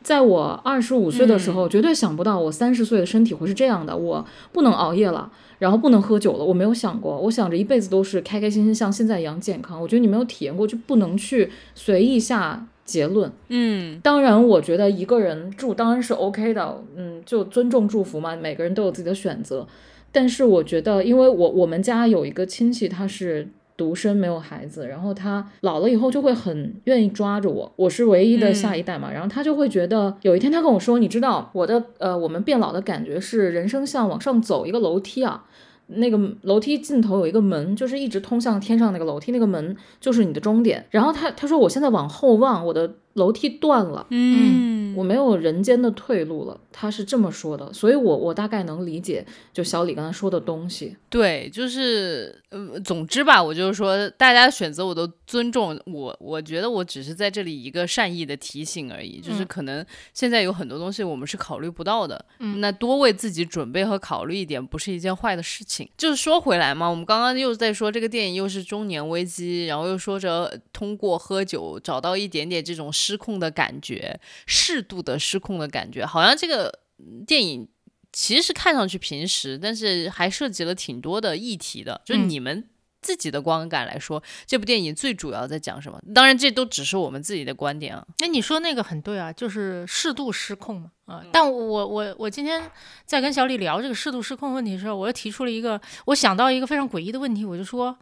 在我二十五岁的时候，绝对想不到我三十岁的身体会是这样的。我不能熬夜了，然后不能喝酒了，我没有想过。我想着一辈子都是开开心心，像现在一样健康。我觉得你没有体验过，就不能去随意下结论。嗯，当然，我觉得一个人住当然是 OK 的，嗯，就尊重祝福嘛，每个人都有自己的选择。但是我觉得，因为我我们家有一个亲戚，他是独生，没有孩子，然后他老了以后就会很愿意抓着我，我是唯一的下一代嘛，然后他就会觉得，有一天他跟我说，你知道我的呃，我们变老的感觉是人生像往上走一个楼梯啊。那个楼梯尽头有一个门，就是一直通向天上那个楼梯，那个门就是你的终点。然后他他说我现在往后望，我的楼梯断了，嗯，我没有人间的退路了。他是这么说的，所以我我大概能理解就小李刚才说的东西。对，就是呃，总之吧，我就是说，大家选择我都尊重我。我觉得我只是在这里一个善意的提醒而已，就是嗯可能现在有很多东西我们是考虑不到的，嗯那多为自己准备和考虑一点，不是一件坏的事情。就是说回来嘛，我们刚刚又在说这个电影又是中年危机，然后又说着通过喝酒找到一点点这种失控的感觉，适度的失控的感觉，好像这个嗯电影其实看上去平时，但是还涉及了挺多的议题的。就嗯你们自己的观感来说，这部电影最主要在讲什么？当然，这都只是我们自己的观点啊。那你说那个很对啊，就是适度失控嘛。啊，但我我我今天在跟小李聊这个适度失控问题的时候，我又提出了一个，我想到一个非常诡异的问题，我就说，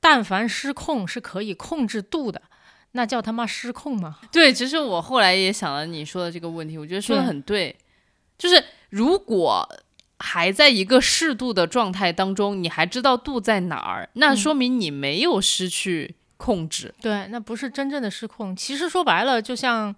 但凡失控是可以控制度的，那叫他妈失控吗？对，其实我后来也想了你说的这个问题，我觉得说的很对，就是如果还在一个适度的状态当中，你还知道度在哪儿，那嗯说明你没有失去控制。对，那不是真正的失控。其实说白了，就像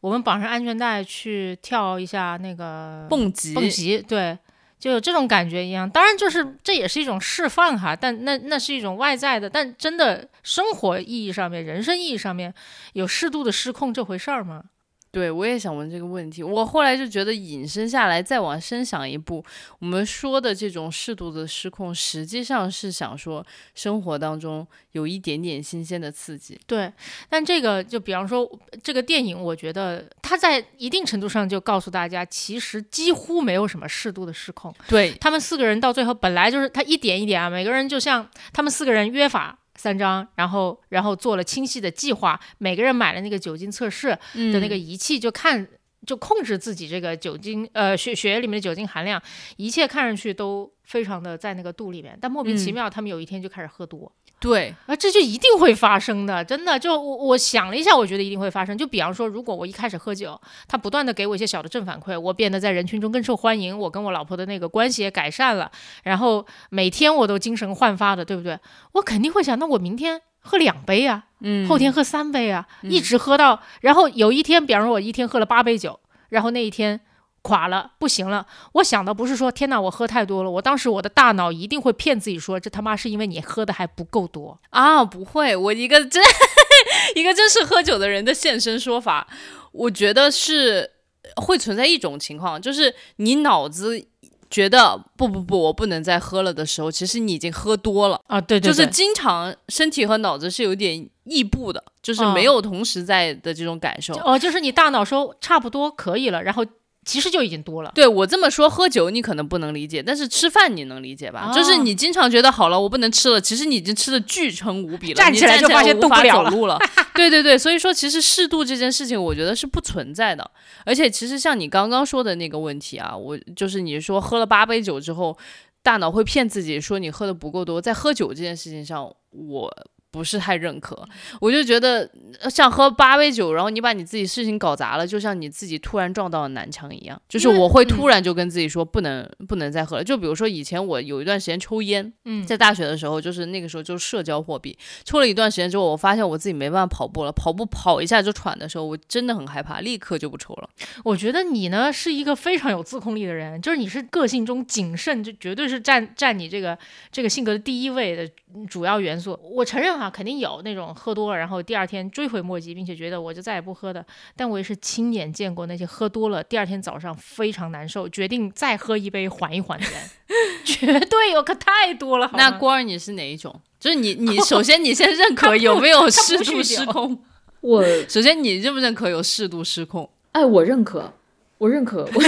我们绑上安全带去跳一下那个蹦极，蹦极，对，就有这种感觉一样。当然，就是这也是一种释放哈，但那那是一种外在的，但真的生活意义上面、人生意义上面有适度的失控这回事儿吗？对，我也想问这个问题。我后来就觉得引申下来，再往深想一步，我们说的这种适度的失控，实际上是想说生活当中有一点点新鲜的刺激。对，但这个就比方说这个电影，我觉得它在一定程度上就告诉大家，其实几乎没有什么适度的失控。对，他们四个人到最后本来就是他一点一点啊，每个人就像他们四个人约法三张，然后然后做了清晰的计划，每个人买了那个酒精测试的那个仪器，就看。就控制自己这个酒精，呃，血血液里面的酒精含量，一切看上去都非常的在那个度里面，但莫名其嗯妙，他们有一天就开始喝多，对，啊，这就一定会发生的，真的。就我我想了一下，我觉得一定会发生。就比方说，如果我一开始喝酒，他不断的给我一些小的正反馈，我变得在人群中更受欢迎，我跟我老婆的那个关系也改善了，然后每天我都精神焕发的，对不对？我肯定会想，那我明天喝两杯啊，嗯，后天喝三杯啊，一直喝到，然后有一天，比方说我一天喝了八杯酒，然后那一天。垮了，不行了。我想的不是说天哪，我喝太多了。我当时我的大脑一定会骗自己说，这他妈是因为你喝的还不够多。啊，不会，我一个真 一个真是喝酒的人的现身说法，我觉得是会存在一种情况，就是你脑子觉得不不不，我不能再喝了的时候，其实你已经喝多了，啊，对对就是经常身体和脑子是有点异步的，就是嗯没有同时在的这种感受。哦，就是你大脑说差不多可以了，然后其实就已经多了。对我这么说，喝酒你可能不能理解，但是吃饭你能理解吧？哦就是你经常觉得好了，我不能吃了，其实你已经吃的巨撑无比了，站起来就发现动不了了。对对对，所以说其实适度这件事情，我觉得是不存在的。而且其实像你刚刚说的那个问题啊，我就是你说喝了八杯酒之后，大脑会骗自己说你喝的不够多，在喝酒这件事情上，我。不是太认可，我就觉得呃像喝八杯酒，然后你把你自己事情搞砸了，就像你自己突然撞到了南墙一样。就是我会嗯突然就跟自己说不能不能再喝了。就比如说以前我有一段时间抽烟，嗯，在大学的时候，就是那个时候就是社交货币，抽了一段时间之后，我发现我自己没办法跑步了，跑步跑一下就喘的时候，我真的很害怕，立刻就不抽了。我觉得你呢是一个非常有自控力的人，就是你是个性中谨慎，就绝对是占占你这个这个性格的第一位的主要元素。我承认哈，肯定有那种喝多了，然后第二天追悔莫及，并且觉得我就再也不喝的。但我也是亲眼见过那些喝多了，第二天早上非常难受，决定再喝一杯缓一缓的人，绝对有，可太多了。好那郭儿你是哪一种？就是你你首先你先认可有没有适度失控？我 首先你认不认可有适度失控？哎，我认可，我认可，我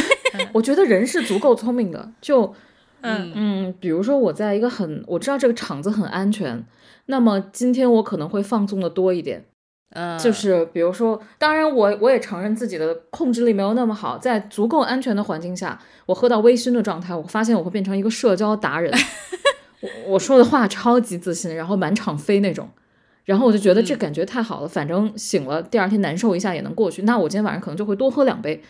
我觉得人是足够聪明的。就嗯嗯，比如说我在一个很我知道这个场子很安全，那么今天我可能会放纵的多一点。嗯，就是比如说，当然我我也承认自己的控制力没有那么好，在足够安全的环境下，我喝到微醺的状态，我发现我会变成一个社交达人。我我说的话超级自信，然后满场飞那种，然后我就觉得这嗯感觉太好了，反正醒了第二天难受一下也能过去。那我今天晚上可能就会多喝两杯。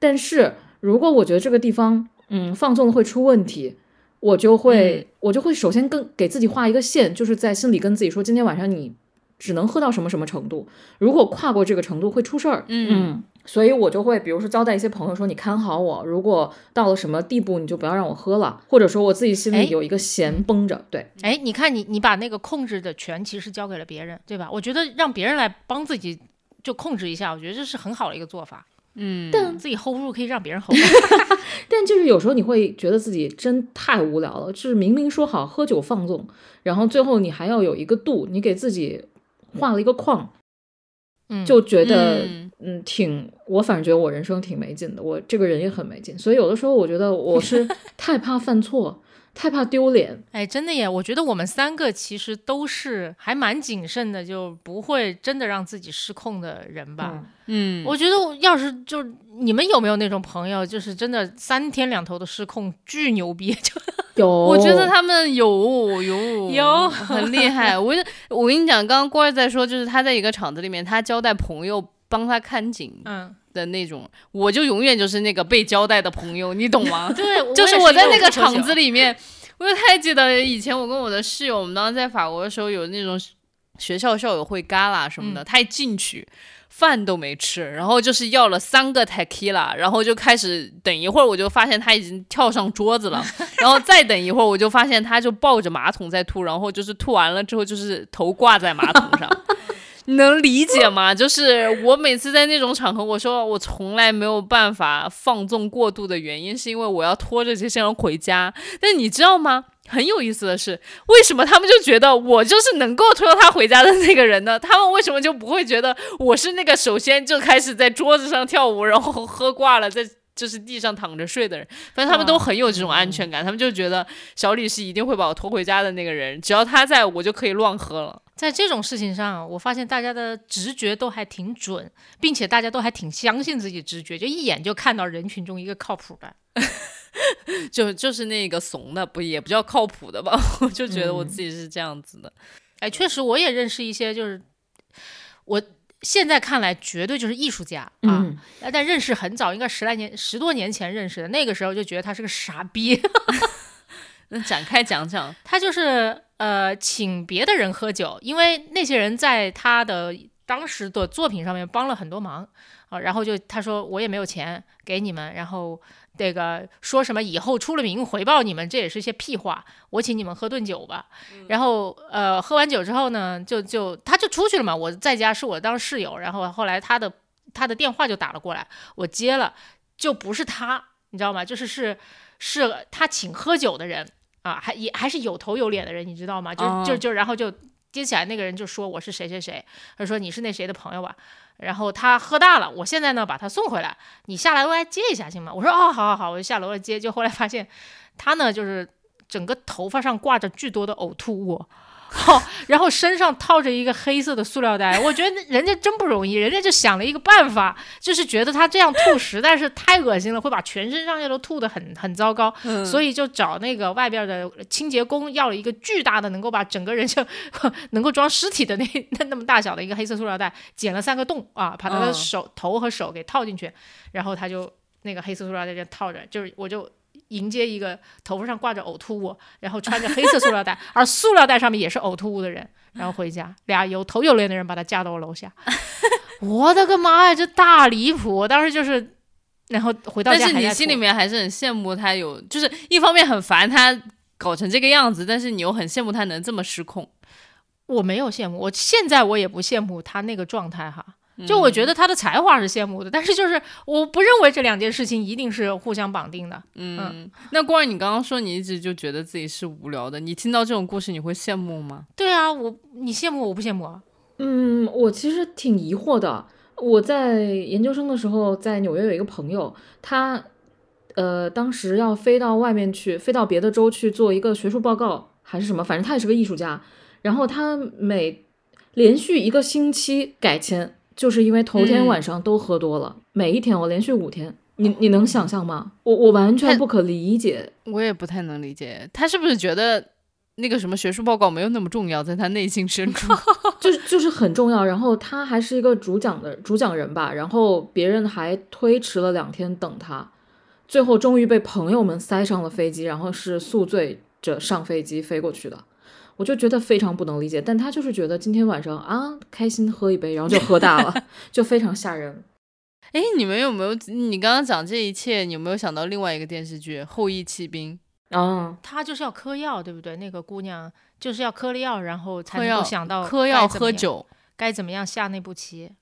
但是如果我觉得这个地方嗯放纵了会出问题，我就会、我就会首先跟给自己画一个线，就是在心里跟自己说，今天晚上你只能喝到什么什么程度，如果跨过这个程度会出事儿。嗯嗯所以我就会，比如说交代一些朋友说，你看好我，如果到了什么地步，你就不要让我喝了，或者说我自己心哎里有一个弦绷着。对，哎，你看你你把那个控制的权其实交给了别人，对吧？我觉得让别人来帮自己就控制一下，我觉得这是很好的一个做法。嗯，但自己 hold 不住可以让别人 hold 住。但就是有时候你会觉得自己真太无聊了，就是明明说好喝酒放纵，然后最后你还要有一个度，你给自己画了一个框，嗯，就觉得嗯嗯挺，我反正觉得我人生挺没劲的，我这个人也很没劲，所以有的时候我觉得我是 太怕犯错，太怕丢脸。哎，真的耶！我觉得我们三个其实都是还蛮谨慎的，就不会真的让自己失控的人吧。嗯，我觉得要是就你们有没有那种朋友，就是真的三天两头的失控，巨牛逼，就 有，我觉得他们有有有很厉害。我我跟你讲，刚刚郭儿在说，就是他在一个厂子里面，他交代朋友帮他看景嗯，的那种，我就永远就是那个被交代的朋友，你懂吗？对，就是我我在那个场场子里面，我就太记得以前我跟我的室友，我们当时在法国的时候有那种学校校友会 gala 什么的，嗯他一进去。饭都没吃，然后就是要了三个 tequila，然后就开始等一会儿，我就发现他已经跳上桌子了，然后再等一会儿，我就发现他就抱着马桶在吐，然后就是吐完了之后就是头挂在马桶上，你能理解吗？就是我每次在那种场合，我说我从来没有办法放纵过度的原因，是因为我要拖着这些人回家。但是你知道吗？很有意思的是，为什么他们就觉得我就是能够拖他回家的那个人呢？他们为什么就不会觉得我是那个首先就开始在桌子上跳舞，然后喝挂了，在就是地上躺着睡的人？反正他们都很有这种安全感，他们就觉得小李是一定会把我拖回家的那个人，只要他在我就可以乱喝了。在这种事情上，我发现大家的直觉都还挺准，并且大家都还挺相信自己直觉，就一眼就看到人群中一个靠谱的。就就是那个怂的，不也不叫靠谱的吧？我就觉得我自己是这样子的。哎，确实我也认识一些，就是我现在看来绝对就是艺术家啊，嗯，但认识很早，应该十来年、十多年前认识的，那个时候就觉得他是个傻逼。那展开讲讲，他就是呃请别的人喝酒，因为那些人在他的当时的作品上面帮了很多忙啊，然后就他说我也没有钱给你们，然后这个说什么以后出了名回报你们，这也是些屁话，我请你们喝顿酒吧。然后呃喝完酒之后呢，就就他就出去了嘛，我在家是我当室友，然后后来他的他的电话就打了过来，我接了，就不是他，你知道吗？就是是是他请喝酒的人。啊，还也还是有头有脸的人，你知道吗？就哦就就然后就接起来，那个人就说我是谁谁谁，他说你是那谁的朋友吧，然后他喝大了，我现在呢把他送回来，你下来过来接一下行吗？我说哦，好好好，我就下楼来接，就后来发现他呢就是整个头发上挂着巨多的呕吐物。好，然后身上套着一个黑色的塑料袋，我觉得人家真不容易，人家就想了一个办法，就是觉得他这样吐实在是太恶心了，会把全身上下都吐得很很糟糕，所以就找那个外边的清洁工要了一个巨大的，能够把整个人就 能够装尸体的那那那么大小的一个黑色塑料袋，剪了三个洞啊，把他的嗯手、头和手给套进去，然后他就那个黑色塑料袋就套着，就是我就。迎接一个头发上挂着呕吐物，然后穿着黑色塑料袋，而塑料袋上面也是呕吐物的人，然后回家，俩有头有脸的人把他架到我楼下。我的个妈呀，这大离谱！我当时就是，然后回到但家但是你心里面还是很羡慕他有，就是一方面很烦他搞成这个样子，但是你又很羡慕他能这么失控。我没有羡慕，我现在我也不羡慕他那个状态哈。就我觉得他的才华是羡慕的，但是就是我不认为这两件事情一定是互相绑定的。嗯，那光儿，你刚刚说你一直就觉得自己是无聊的，你听到这种故事你会羡慕吗？对啊，我你羡慕我不羡慕啊？嗯，我其实挺疑惑的。我在研究生的时候，在纽约有一个朋友，他呃当时要飞到外面去，飞到别的州去做一个学术报告还是什么，反正他也是个艺术家。然后他每连续一个星期改签，就是因为头天嗯晚上都喝多了，每一天我连续五天。你你能想象吗？我我完全不可理解。我也不太能理解，他是不是觉得那个什么学术报告没有那么重要，在他内心深处？就是就是很重要。然后他还是一个主讲的主讲人吧，然后别人还推迟了两天等他，最后终于被朋友们塞上了飞机，然后是宿醉着上飞机飞过去的。我就觉得非常不能理解，但他就是觉得今天晚上啊开心喝一杯，然后就喝大了，就非常吓人。哎，你们有没有？你刚刚讲这一切，你有没有想到另外一个电视剧《后羿弃兵》？啊，他就是要嗑药，对不对？那个姑娘就是要嗑了药，然后才能够想到嗑药喝酒。该怎么样下那步棋。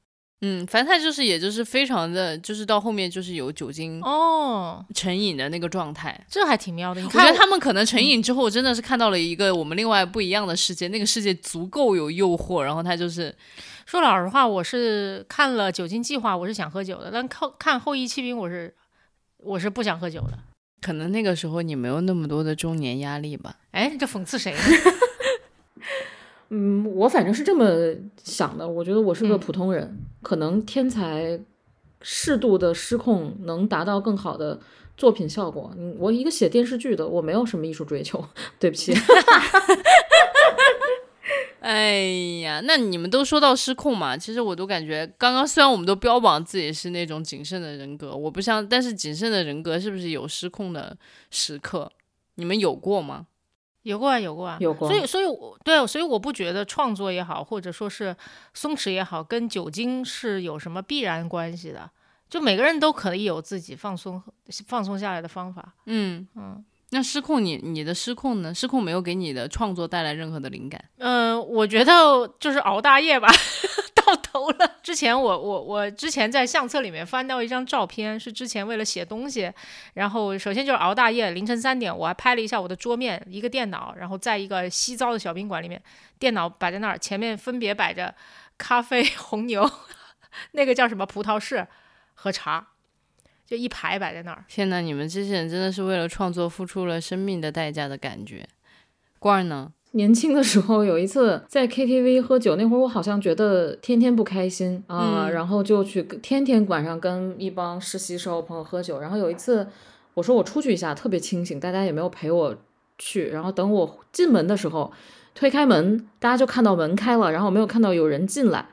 嗯，反正他就是，也就是非常的，就是到后面就是有酒精哦，成瘾的那个状态。这还挺妙的。你我觉得他们可能成瘾之后，真的是看到了一个我们另外不一样的世界，那个世界足够有诱惑，然后他就是说老实话，我是看了《酒精计划》，我是想喝酒的，但靠看《后羿弃兵》，我是我是不想喝酒的。可能那个时候你没有那么多的中年压力吧。哎，这讽刺谁呢？嗯，我反正是这么想的。我觉得我是个嗯普通人，可能天才适度的失控能达到更好的作品效果。嗯，我一个写电视剧的，我没有什么艺术追求，对不起。哎呀，那你们都说到失控嘛，其实我都感觉，刚刚虽然我们都标榜自己是那种谨慎的人格，我不像，但是谨慎的人格是不是有失控的时刻？你们有过吗？有过啊，有过啊，有过所以，所以我对，所以我不觉得创作也好，或者说是松弛也好，跟酒精是有什么必然关系的。就每个人都可以有自己放松、放松下来的方法。嗯嗯那失控你，你的失控呢？失控没有给你的创作带来任何的灵感。嗯、我觉得就是熬大夜吧，到头了。之前我我我之前在相册里面翻到一张照片，是之前为了写东西，然后首先就是熬大夜，凌晨三点我还拍了一下我的桌面，一个电脑，然后在一个西糟的小宾馆里面，电脑摆在那儿，前面分别摆着咖啡、红牛，那个叫什么葡萄式和茶，就一排摆在那儿。天呐，你们这些人真的是为了创作付出了生命的代价的感觉。罐儿呢？年轻的时候有一次在 KTV 喝酒，那会儿我好像觉得天天不开心啊、嗯然后就去天天晚上跟一帮实习时候朋友喝酒。然后有一次我说我出去一下，特别清醒，大家也没有陪我去。然后等我进门的时候，推开门，大家就看到门开了，然后没有看到有人进来，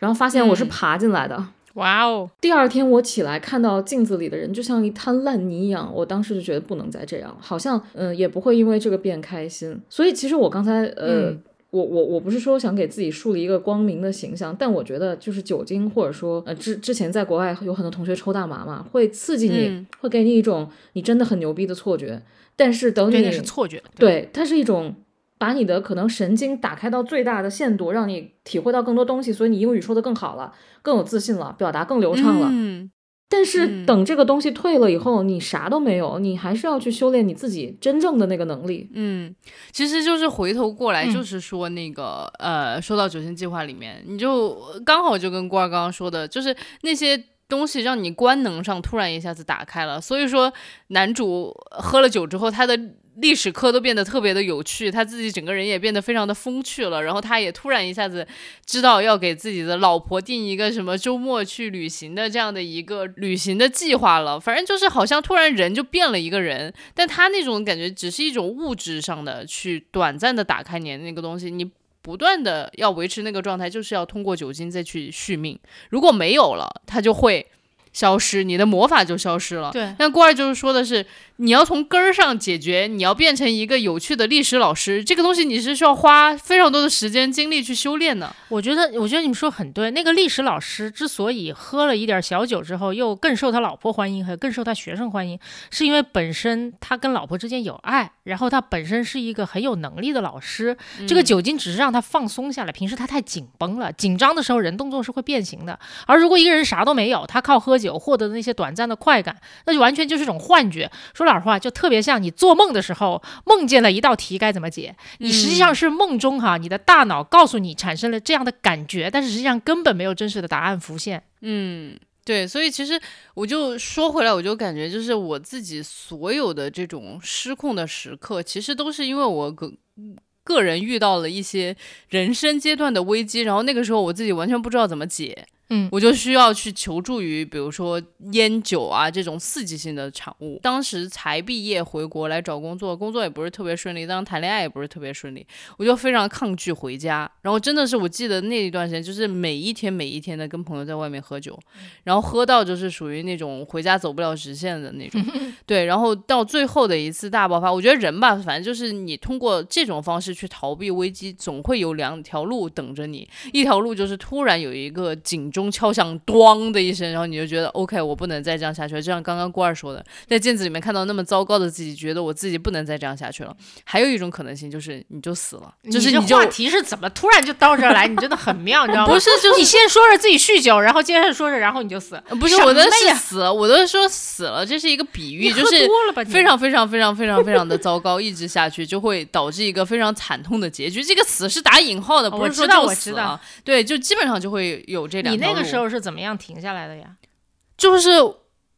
然后发现我是嗯爬进来的。哇哦，第二天我起来看到镜子里的人就像一滩烂泥一样，我当时就觉得不能再这样了，好像嗯、呃也不会因为这个变开心。所以其实我刚才呃。嗯我我我不是说想给自己树立一个光明的形象，但我觉得就是酒精或者说呃之之前在国外有很多同学抽大麻嘛，会刺激你，嗯会给你一种你真的很牛逼的错觉。但是等，你是错觉。对，它是一种把你的可能神经打开到最大的限度，让你体会到更多东西，所以你英语说的更好了，更有自信了，表达更流畅了。嗯，但是嗯等这个东西退了以后，你啥都没有，你还是要去修炼你自己真正的那个能力。嗯，其实就是回头过来，嗯就是说那个、呃，说到九星计划里面，你就刚好就跟郭儿刚刚说的，就是那些东西让你官能上突然一下子打开了。所以说，男主喝了酒之后，他的历史课都变得特别的有趣，他自己整个人也变得非常的风趣了。然后他也突然一下子知道要给自己的老婆定一个什么周末去旅行的这样的一个旅行的计划了。反正就是好像突然人就变了一个人，但他那种感觉只是一种物质上的去短暂的打开你的那个东西，你不断的要维持那个状态，就是要通过酒精再去续命。如果没有了，它就会消失，你的魔法就消失了。对，那郭二就是说的是，你要从根儿上解决，你要变成一个有趣的历史老师，这个东西你是需要花非常多的时间精力去修炼的。我觉得，我觉得你们说很对。那个历史老师之所以喝了一点小酒之后，又更受他老婆欢迎，和更受他学生欢迎，是因为本身他跟老婆之间有爱，然后他本身是一个很有能力的老师。这个酒精只是让他放松下来，平时他太紧绷了，紧张的时候人动作是会变形的。而如果一个人啥都没有，他靠喝酒获得的那些短暂的快感，那就完全就是一种幻觉。说老实话，就特别像你做梦的时候梦见了一道题该怎么解，你实际上是梦中哈，你的大脑告诉你产生了这样的感觉，但是实际上根本没有真实的答案浮现。嗯，对，所以其实我就说回来，我就感觉就是我自己所有的这种失控的时刻，其实都是因为我个个人遇到了一些人生阶段的危机，然后那个时候我自己完全不知道怎么解。嗯我就需要去求助于，比如说烟酒啊这种刺激性的产物。当时才毕业回国来找工作，工作也不是特别顺利，当时谈恋爱也不是特别顺利，我就非常抗拒回家。然后真的是我记得那一段时间，就是每一天每一天的跟朋友在外面喝酒，然后喝到就是属于那种回家走不了直线的那种。对，然后到最后的一次大爆发，我觉得人吧，反正就是你通过这种方式去逃避危机，总会有两条路等着你。一条路就是突然有一个警钟敲响，咣的一声，然后你就觉得 OK，我不能再这样下去了。就像刚刚郭二说的，在镜子里面看到那么糟糕的自己，觉得我自己不能再这样下去了。还有一种可能性就是你就死了，就是你话题是怎么突然就到这儿来？你真的很妙，你知道吗？不是就是你先说着自己酗酒，然后接着说着，然后你就死。呃不是我的是死了，我都说死了，这是一个比喻，就是非常非常非常非常非常的糟糕，一直下去就会导致一个非常惨痛的结局。这个死是打引号的，不是说就我知道死了。对，就基本上就会有这两。那个时候是怎么样停下来的呀？就是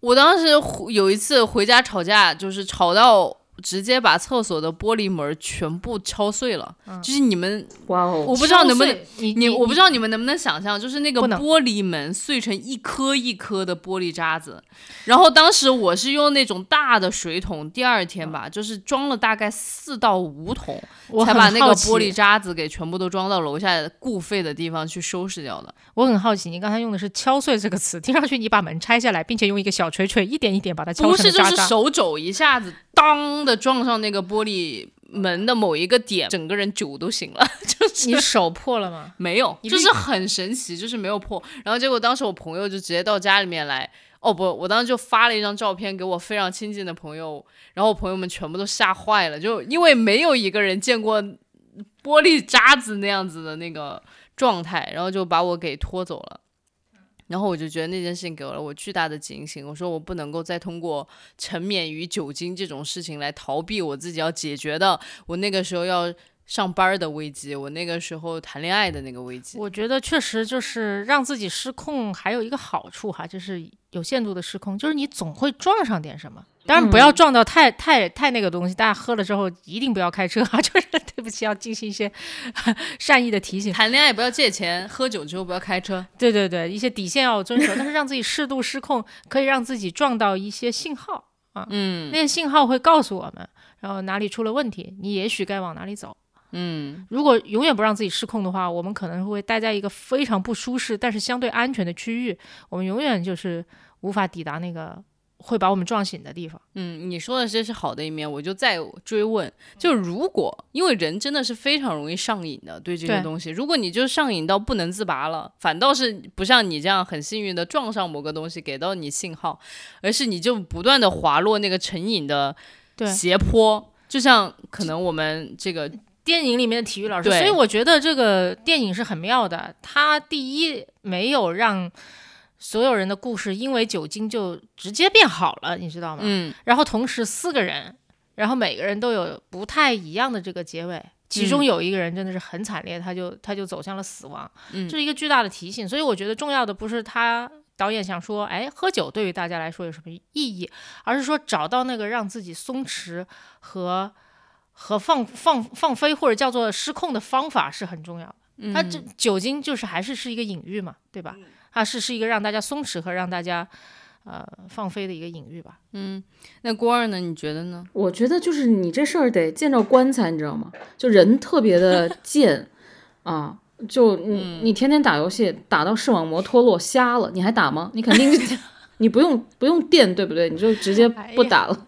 我当时有一次回家吵架，就是吵到直接把厕所的玻璃门全部敲碎了。就是你们，哇哦，我不知道能不能你你我不知道你们能不能想象，就是那个玻璃门碎成一颗一颗的玻璃渣子。然后当时我是用那种大的水桶，第二天吧，就是装了大概四到五桶，才把那个玻璃渣子给全部都装到楼下固废的地方去收拾掉的。我很好奇，你刚才用的是“敲碎”这个词，听上去你把门拆下来，并且用一个小锤锤一点一点把它敲不是，就成了渣渣。是手肘一下子当的撞上那个玻璃门的某一个点，整个人酒都醒了，就是你手破了吗？没有，就是很神奇，就是没有破。然后结果当时我朋友就直接到家里面来，哦不，我当时就发了一张照片给我非常亲近的朋友，然后我朋友们全部都吓坏了，就因为没有一个人见过玻璃渣子那样子的那个状态，然后就把我给拖走了。然后我就觉得那件事情给了我巨大的警醒，我说我不能够再通过沉湎于酒精这种事情来逃避我自己要解决的我那个时候要上班的危机，我那个时候谈恋爱的那个危机。我觉得确实就是让自己失控，还有一个好处哈，就是有限度的失控，就是你总会撞上点什么。当然不要撞到太、太太那个东西，大家喝了之后一定不要开车啊！就是对不起，要进行一些 善意的提醒。谈恋爱不要借钱，喝酒之后不要开车。对对对，一些底线要遵守，但是让自己适度失控，可以让自己撞到一些信号啊，嗯那些信号会告诉我们，然后哪里出了问题，你也许该往哪里走。嗯。如果永远不让自己失控的话，我们可能会待在一个非常不舒适但是相对安全的区域，我们永远就是无法抵达那个会把我们撞醒的地方。嗯，你说的这是好的一面，我就再追问，就如果因为人真的是非常容易上瘾的，对这些东西，如果你就上瘾到不能自拔了，反倒是不像你这样很幸运的撞上某个东西给到你信号，而是你就不断的滑落那个成瘾的斜坡，就像可能我们这个电影里面的体育老师，所以我觉得这个电影是很妙的。他第一没有让所有人的故事因为酒精就直接变好了，你知道吗？嗯然后同时四个人，然后每个人都有不太一样的这个结尾。其中嗯有一个人真的是很惨烈，他就他就走向了死亡，嗯这是一个巨大的提醒。所以我觉得重要的不是他导演想说，哎，喝酒对于大家来说有什么意义，而是说找到那个让自己松弛和和放放放飞或者叫做失控的方法是很重要的。嗯它这酒精就是还是是一个隐喻嘛，对吧？它是是一个让大家松弛和让大家呃放飞的一个隐喻吧。嗯，那郭二呢？你觉得呢？我觉得就是你这事儿得见着棺材，你知道吗？就人特别的 贱啊，就你你天天打游戏打到视网膜脱落瞎了，你还打吗？你肯定 你不用不用电，对不对？你就直接不打了。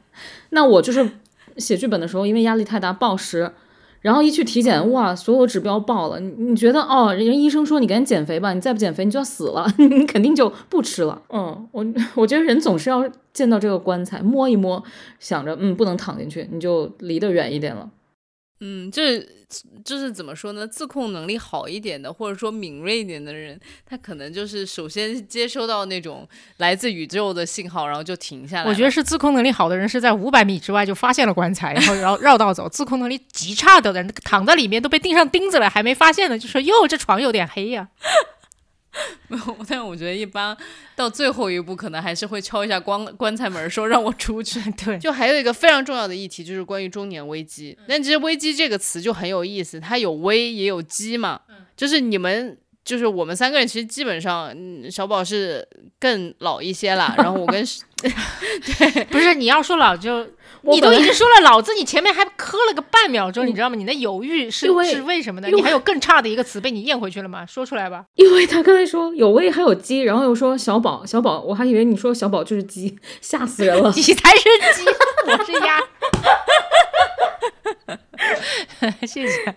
那我就是写剧本的时候，因为压力太大暴食。然后一去体检，哇，所有指标爆了。你你觉得哦，人医生说你赶紧减肥吧，你再不减肥你就要死了，你肯定就不吃了。嗯，我 我觉得人总是要见到这个棺材摸一摸，想着嗯不能躺进去，你就离得远一点了。嗯，就是就是怎么说呢？自控能力好一点的，或者说敏锐一点的人，他可能就是首先接收到那种来自宇宙的信号，然后就停下来。我觉得是自控能力好的人是在五百米之外就发现了棺材，然后绕绕道走；自控能力极差的人躺在里面都被钉上钉子了，还没发现呢，就说哟这床有点黑呀、没有，但我觉得一般到最后一步，可能还是会敲一下棺棺材门，说让我出去。对，就还有一个非常重要的议题，就是关于中年危机。但其实“危机”这个词就很有意思，它有危也有机嘛。就是你们，就是我们三个人，其实基本上，嗯，小宝是更老一些啦，然后我跟 对 不是你要说老就。你都已经说了老字，你前面还磕了个半秒钟，你知道吗？你的犹豫是为是为什么呢？你还有更差的一个词被你咽回去了吗？说出来吧。因为他刚才说有味还有鸡，然后又说小宝小宝，我还以为你说小宝就是鸡，吓死人了。你才是鸡，我是鸭。谢谢。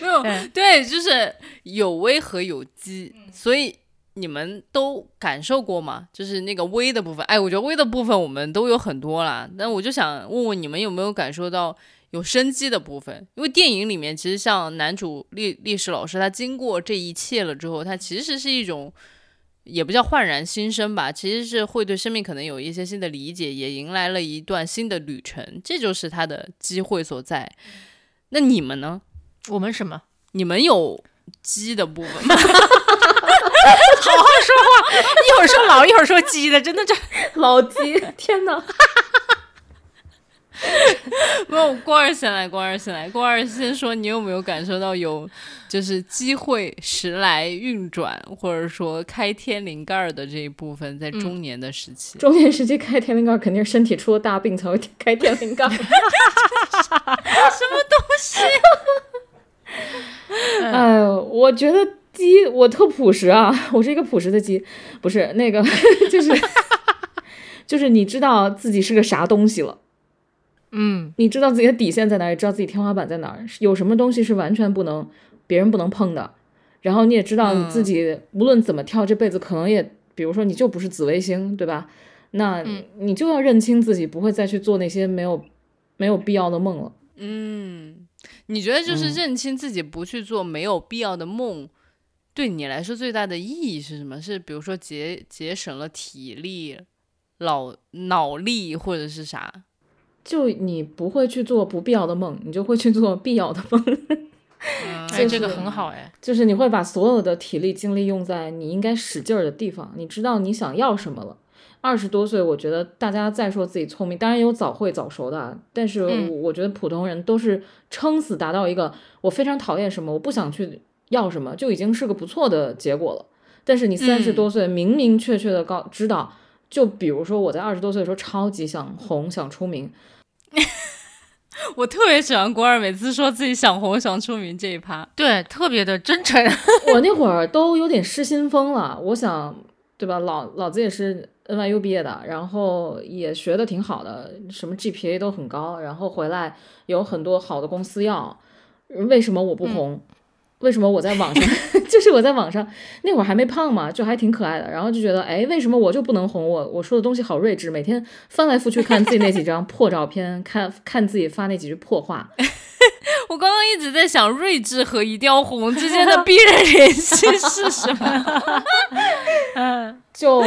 没有嗯对，就是有危和有机，所以你们都感受过吗？就是那个危的部分，哎，我觉得危的部分我们都有很多啦，但我就想问问你们有没有感受到有生机的部分？因为电影里面其实像男主历历史老师，他经过这一切了之后，他其实是一种。也不叫焕然新生吧，其实是会对生命可能有一些新的理解，也迎来了一段新的旅程，这就是他的机会所在。那你们呢？我们什么？你们有鸡的部分吗？好好说话，一会儿说老，一会儿说鸡的，真的这老鸡，天哪！没有，郭二先来，郭二先来，郭二先说，你有没有感受到有就是机会时来运转，或者说开天灵盖儿的这一部分，在中年的时期？中年时期开天灵盖，肯定是身体出了大病才会开天灵盖。什么东西？哎 呦，我觉得鸡我特朴实啊，我是一个朴实的鸡，不是那个，就是就是你知道自己是个啥东西了。嗯，你知道自己的底线在哪里，知道自己天花板在哪儿，有什么东西是完全不能别人不能碰的。然后你也知道你自己无论怎么跳，这辈子可能也，比如说你就不是紫微星，对吧？那你就要认清自己，不会再去做那些没有没有必要的梦了。嗯，你觉得就是认清自己，不去做没有必要的梦，对你来说最大的意义是什么？是比如说节节省了体力、脑脑力，或者是啥？就你不会去做不必要的梦，你就会去做必要的梦。哎，这个很好哎，就是你会把所有的体力精力用在你应该使劲儿的地方。你知道你想要什么了。二十多岁，我觉得大家再说自己聪明，当然有早会早熟的，但是我觉得普通人都是撑死达到一个我非常讨厌什么，我不想去要什么，就已经是个不错的结果了。但是你三十多岁，明明确确的告知道，就比如说我在二十多岁的时候，超级想红，想出名。我特别喜欢郭二每次说自己想红想出名这一趴，对，特别的真诚。我那会儿都有点失心疯了，我想，对吧？老老子也是 NYU 毕业的，然后也学的挺好的，什么 GPA 都很高，然后回来有很多好的公司要，为什么我不红？为什么我在网上，就是我在网上那会儿还没胖嘛，就还挺可爱的，然后就觉得，哎，为什么我就不能红？我我说的东西好睿智，每天翻来覆去看自己那几张 破照片，看看自己发那几句破话。我刚刚一直在想，睿智和一定要红之间的必然联系是什么？嗯，就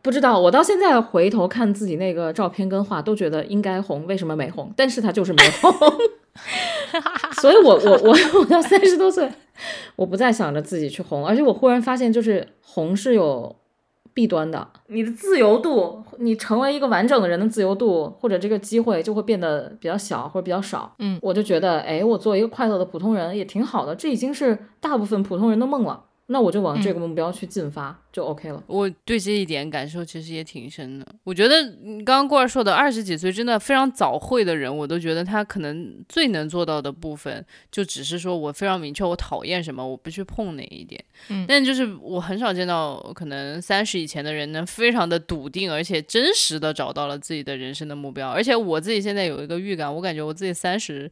不知道。我到现在回头看自己那个照片跟画，都觉得应该红，为什么没红？但是他就是没红。所以，我我我我到三十多岁，我不再想着自己去红，而且我忽然发现，就是红是有弊端的。你的自由度，你成为一个完整的人的自由度，或者这个机会就会变得比较小或者比较少。嗯，我就觉得，哎，我做一个快乐的普通人也挺好的，这已经是大部分普通人的梦了。那我就往这个目标去进发，就 OK 了。我对这一点感受其实也挺深的。我觉得你刚刚过儿说的二十几岁真的非常早会的人，我都觉得他可能最能做到的部分，就只是说我非常明确我讨厌什么，我不去碰哪一点。嗯，但就是我很少见到可能三十以前的人能非常的笃定，而且真实的找到了自己的人生的目标。而且我自己现在有一个预感，我感觉我自己三十。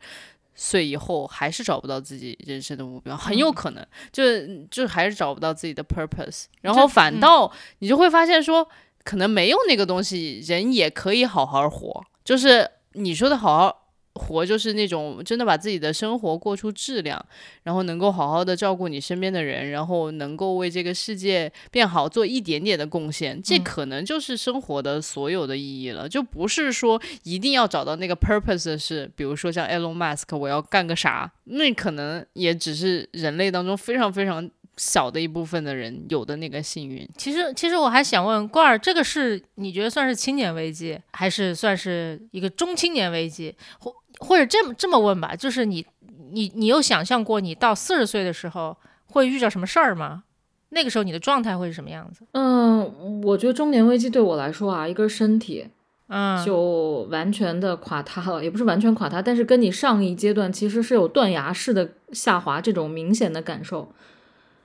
岁以后还是找不到自己人生的目标，很有可能就就还是找不到自己的 purpose，然后反倒你就会发现说，可能没有那个东西，人也可以好好活，就是你说的好好。活就是那种真的把自己的生活过出质量，然后能够好好的照顾你身边的人，然后能够为这个世界变好做一点点的贡献，这可能就是生活的所有的意义了。就不是说一定要找到那个 purpose，是比如说像 Elon Musk，我要干个啥，那可能也只是人类当中非常非常小的一部分的人有的那个幸运。其实，其实我还想问罐儿，这个是你觉得算是青年危机，还是算是一个中青年危机？或或者这么这么问吧，就是你你你有想象过你到四十岁的时候会遇到什么事儿吗？那个时候你的状态会是什么样子？嗯，我觉得中年危机对我来说啊，一个身体，嗯，就完全的垮塌了，也不是完全垮塌，但是跟你上一阶段其实是有断崖式的下滑这种明显的感受。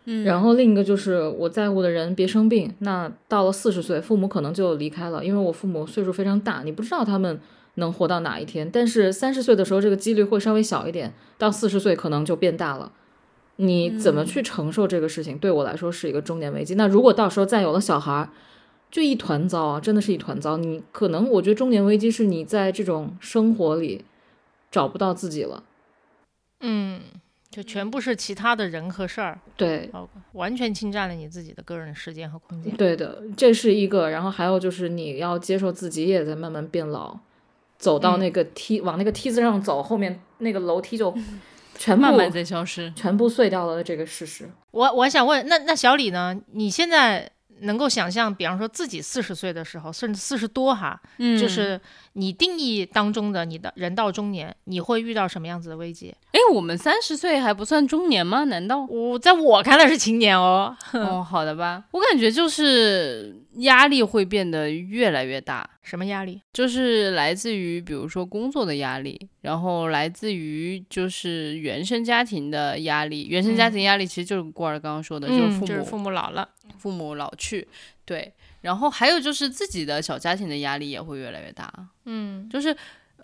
嗯，然后另一个就是我在乎的人别生病，那到了四十岁，父母可能就离开了，因为我父母岁数非常大，你不知道他们。能活到哪一天？但是三十岁的时候，这个几率会稍微小一点；到四十岁，可能就变大了。你怎么去承受这个事情？对我来说是一个中年危机。那如果到时候再有了小孩，就一团糟啊！真的是一团糟。你可能，我觉得中年危机是你在这种生活里找不到自己了。嗯，就全部是其他的人和事儿，对，完全侵占了你自己的个人时间和空间。对的，这是一个。然后还有就是你要接受自己也在慢慢变老。走到那个梯，往那个梯子上走，后面那个楼梯就 全部慢慢在消失。全部碎掉了这个事实。我我想问，那那小李呢？你现在能够想象，比方说自己四十岁的时候，甚至四十多哈，嗯就是你定义当中的你的人到中年，你会遇到什么样子的危机？哎，我们三十岁还不算中年吗？难道？我在我看来是青年哦。哦，好的吧。我感觉就是压力会变得越来越大，什么压力？就是来自于比如说工作的压力，然后来自于就是原生家庭的压力。原生家庭压力其实就是郭儿刚刚说的，就是父母、嗯就是父母老了，父母老去，对。然后还有就是自己的小家庭的压力也会越来越大。嗯，就是，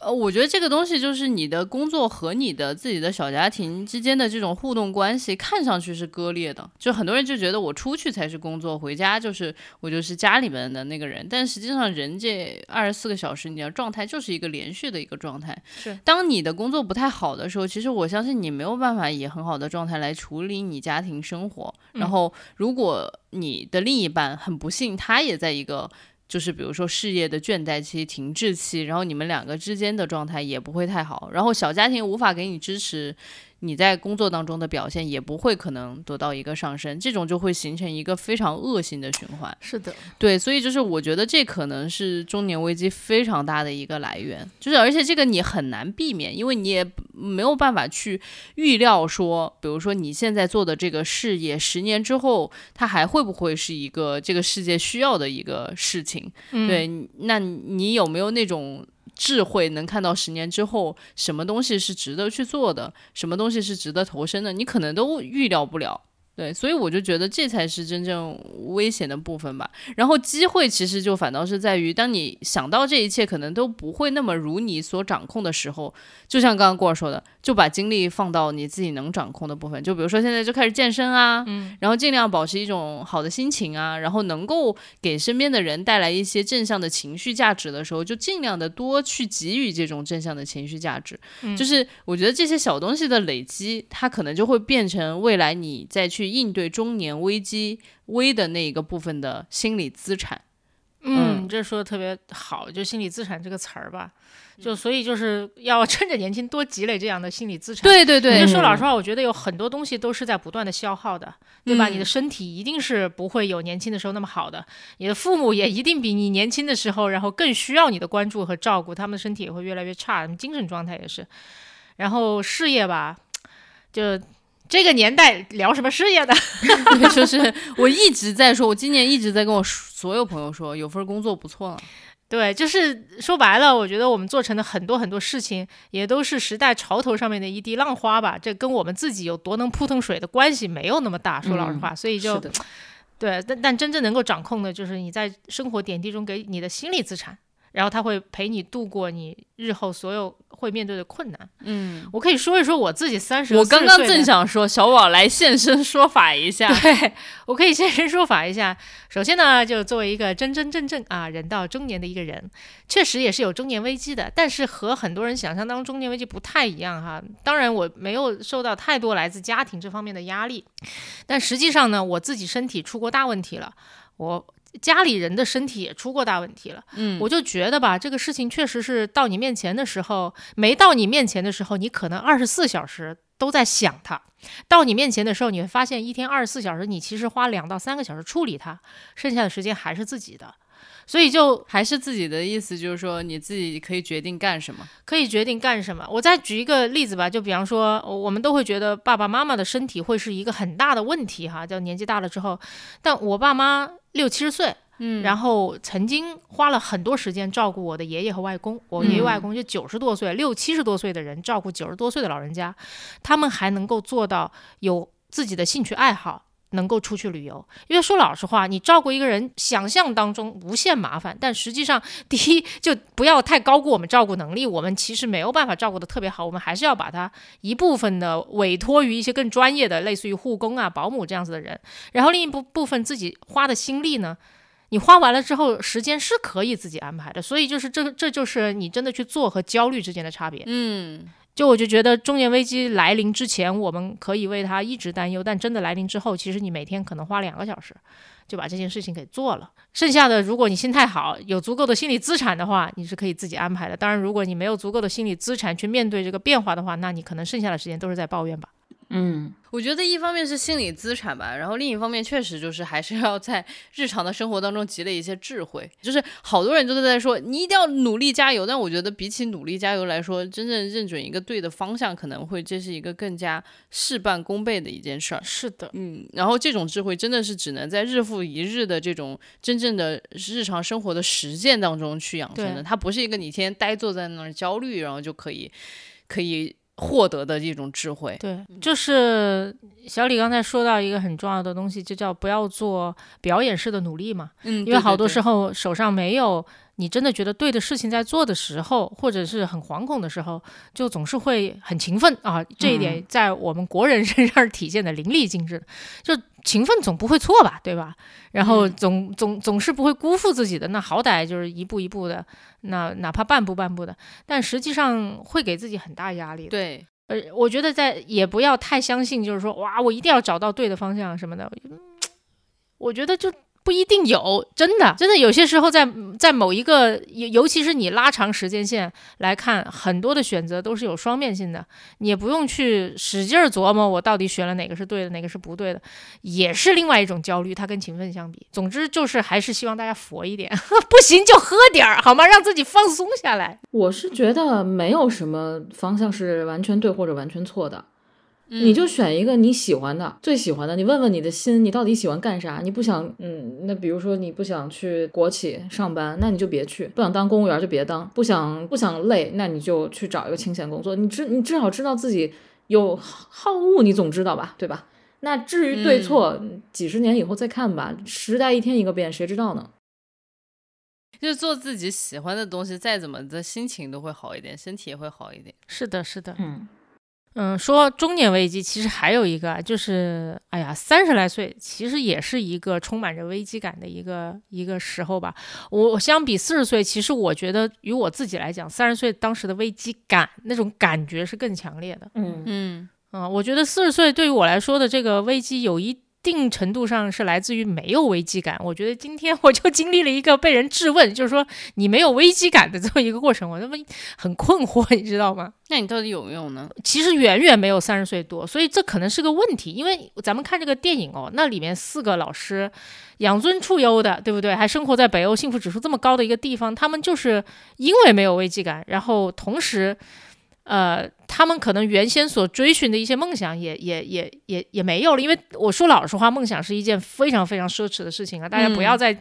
呃，我觉得这个东西就是你的工作和你的自己的小家庭之间的这种互动关系，看上去是割裂的。就很多人就觉得我出去才是工作，回家就是我就是家里面的那个人。但实际上，人这二十四个小时，你的状态就是一个连续的一个状态。是，当你的工作不太好的时候，其实我相信你没有办法以很好的状态来处理你家庭生活。然后，如果你的另一半很不幸，他也在一个。就是比如说事业的倦怠期、停滞期，然后你们两个之间的状态也不会太好，然后小家庭无法给你支持，你在工作当中的表现也不会可能得到一个上升，这种就会形成一个非常恶性的循环。是的，对，所以就是我觉得这可能是中年危机非常大的一个来源，就是而且这个你很难避免，因为你也没有办法去预料说，比如说你现在做的这个事业，十年之后它还会不会是一个这个世界需要的一个事情？嗯、对，那你有没有那种？智慧能看到十年之后什么东西是值得去做的，什么东西是值得投身的，你可能都预料不了。对，所以我就觉得这才是真正危险的部分吧。然后机会其实就反倒是在于，当你想到这一切可能都不会那么如你所掌控的时候，就像刚刚过儿说的，就把精力放到你自己能掌控的部分。就比如说现在就开始健身啊，嗯，然后尽量保持一种好的心情啊，然后能够给身边的人带来一些正向的情绪价值的时候，就尽量的多去给予这种正向的情绪价值。嗯就是我觉得这些小东西的累积，它可能就会变成未来你再去应对中年危机危的那一个部分的心理资产。嗯，这说的特别好，就心理资产这个词儿吧，就所以就是要趁着年轻多积累这样的心理资产。对对对，说老实话，我觉得有很多东西都是在不断的消耗的，对吧？嗯你的身体一定是不会有年轻的时候那么好的，你的父母也一定比你年轻的时候，然后更需要你的关注和照顾，他们的身体也会越来越差，精神状态也是。然后事业吧，就这个年代聊什么事业的？就是我一直在说，我今年一直在跟我所有朋友说，有份工作不错了。对，就是说白了，我觉得我们做成的很多很多事情，也都是时代潮头上面的一滴浪花吧。这跟我们自己有多能扑腾水的关系没有那么大，说老实话。所以就，对，但但真正能够掌控的，就是你在生活点滴中给你的心理资产，然后他会陪你度过你日后所有会面对的困难。嗯，我可以说一说我自己三十，我刚刚正想说，小宝来现身说法一下。对，我可以现身说法一下。首先呢，就作为一个真真正正啊人到中年的一个人，确实也是有中年危机的，但是和很多人想象当中中年危机不太一样哈。当然，我没有受到太多来自家庭这方面的压力，但实际上呢，我自己身体出过大问题了，我。家里人的身体也出过大问题了，嗯，我就觉得吧，这个事情确实是到你面前的时候，没到你面前的时候，你可能二十四小时都在想它；到你面前的时候，你会发现一天二十四小时，你其实花两到三个小时处理它，剩下的时间还是自己的。所以就还是自己的意思，就是说你自己可以决定干什么。可以决定干什么。我再举一个例子吧，就比方说，我们都会觉得爸爸妈妈的身体会是一个很大的问题哈，叫年纪大了之后。但我爸妈六七十岁，嗯然后曾经花了很多时间照顾我的爷爷和外公。我爷爷外公就九十多岁，六七十多岁的人照顾九十多岁的老人家，他们还能够做到有自己的兴趣爱好。能够出去旅游，因为说老实话，你照顾一个人，想象当中无限麻烦，但实际上，第一就不要太高估我们照顾能力，我们其实没有办法照顾的特别好，我们还是要把它一部分的委托于一些更专业的，类似于护工啊、保姆这样子的人，然后另一部部分自己花的心力呢。你花完了之后，时间是可以自己安排的，所以就是这这就是你真的去做和焦虑之间的差别。嗯就我就觉得中年危机来临之前，我们可以为它一直担忧，但真的来临之后，其实你每天可能花两个小时就把这件事情给做了。剩下的，如果你心态好，有足够的心理资产的话，你是可以自己安排的。当然，如果你没有足够的心理资产去面对这个变化的话，那你可能剩下的时间都是在抱怨吧。嗯，我觉得一方面是心理资产吧，然后另一方面确实就是还是要在日常的生活当中积累一些智慧。就是好多人都在说你一定要努力加油，但我觉得比起努力加油来说，真正认准一个对的方向，可能会这是一个更加事半功倍的一件事儿。是的，嗯，然后这种智慧真的是只能在日复一日的这种真正的日常生活的实践当中去养成的，它不是一个你天天呆坐在那儿焦虑，然后就可以可以获得的一种智慧。对，就是小李刚才说到一个很重要的东西，就叫不要做表演式的努力嘛。嗯，因为好多时候手上没有你真的觉得对的事情在做的时候，或者是很惶恐的时候，就总是会很勤奋啊。这一点在我们国人 身上体现的淋漓尽致的。就勤奋总不会错吧，对吧？然后总总总是不会辜负自己的。那好歹就是一步一步的，那哪怕半步半步的，但实际上会给自己很大压力。对，呃，我觉得在也不要太相信，就是说哇，我一定要找到对的方向什么的。嗯我觉得就不一定有，真的，真的有些时候在在某一个，尤尤其是你拉长时间线来看，很多的选择都是有双面性的，你也不用去使劲儿琢磨我到底选了哪个是对的，哪个是不对的，也是另外一种焦虑，它跟勤奋相比。总之就是还是希望大家佛一点，不行就喝点儿好吗？让自己放松下来。我是觉得没有什么方向是完全对或者完全错的，你就选一个你喜欢的、最喜欢的。你问问你的心，你到底喜欢干啥？你不想，嗯，那比如说你不想去国企上班，那你就别去；不想当公务员就别当；不想不想累，那你就去找一个清闲工作。你至你至少知道自己有好恶，你总知道吧，对吧？那至于对错，几十年以后再看吧。时代一天一个变，谁知道呢？就是做自己喜欢的东西，再怎么的心情都会好一点，身体也会好一点。是的，是的。嗯。嗯，说中年危机，其实还有一个啊，就是哎呀，三十来岁其实也是一个充满着危机感的一个一个时候吧。我相比四十岁，其实我觉得与我自己来讲，三十岁当时的危机感那种感觉是更强烈的。嗯嗯嗯，我觉得四十岁对于我来说的这个危机有一定程度上是来自于没有危机感。我觉得今天 我就经历了一个被人质问，就是说你没有危机感的这么一个过程，我他妈很困惑，你知道吗？那你到底有没有呢？其实远远没有三十岁多，所以这可能是个问题。因为咱们看这个电影哦，那里面四个老师养尊处优的，对不对？还生活在北欧幸福指数这么高的一个地方，他们就是因为没有危机感，然后同时。呃，他们可能原先所追寻的一些梦想也也也也也没有了，因为我说老实话，梦想是一件非常非常奢侈的事情啊，大家不要再，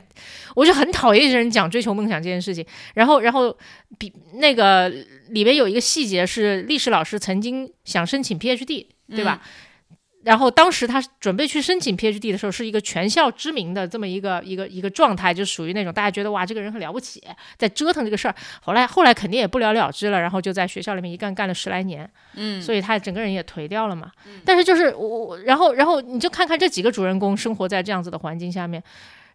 我就很讨厌一些人讲追求梦想这件事情。然后，然后比那个里面有一个细节是，历史老师曾经想申请 PhD，对吧？然后当时他准备去申请 PhD 的时候，是一个全校知名的这么一个一个一个状态，就属于那种大家觉得哇，这个人很了不起，在折腾这个事儿。后来后来肯定也不了了之了，然后就在学校里面一干干了十来年，嗯，所以他整个人也颓掉了嘛。但是就是我我，然后然后你就看看这几个主人公生活在这样子的环境下面，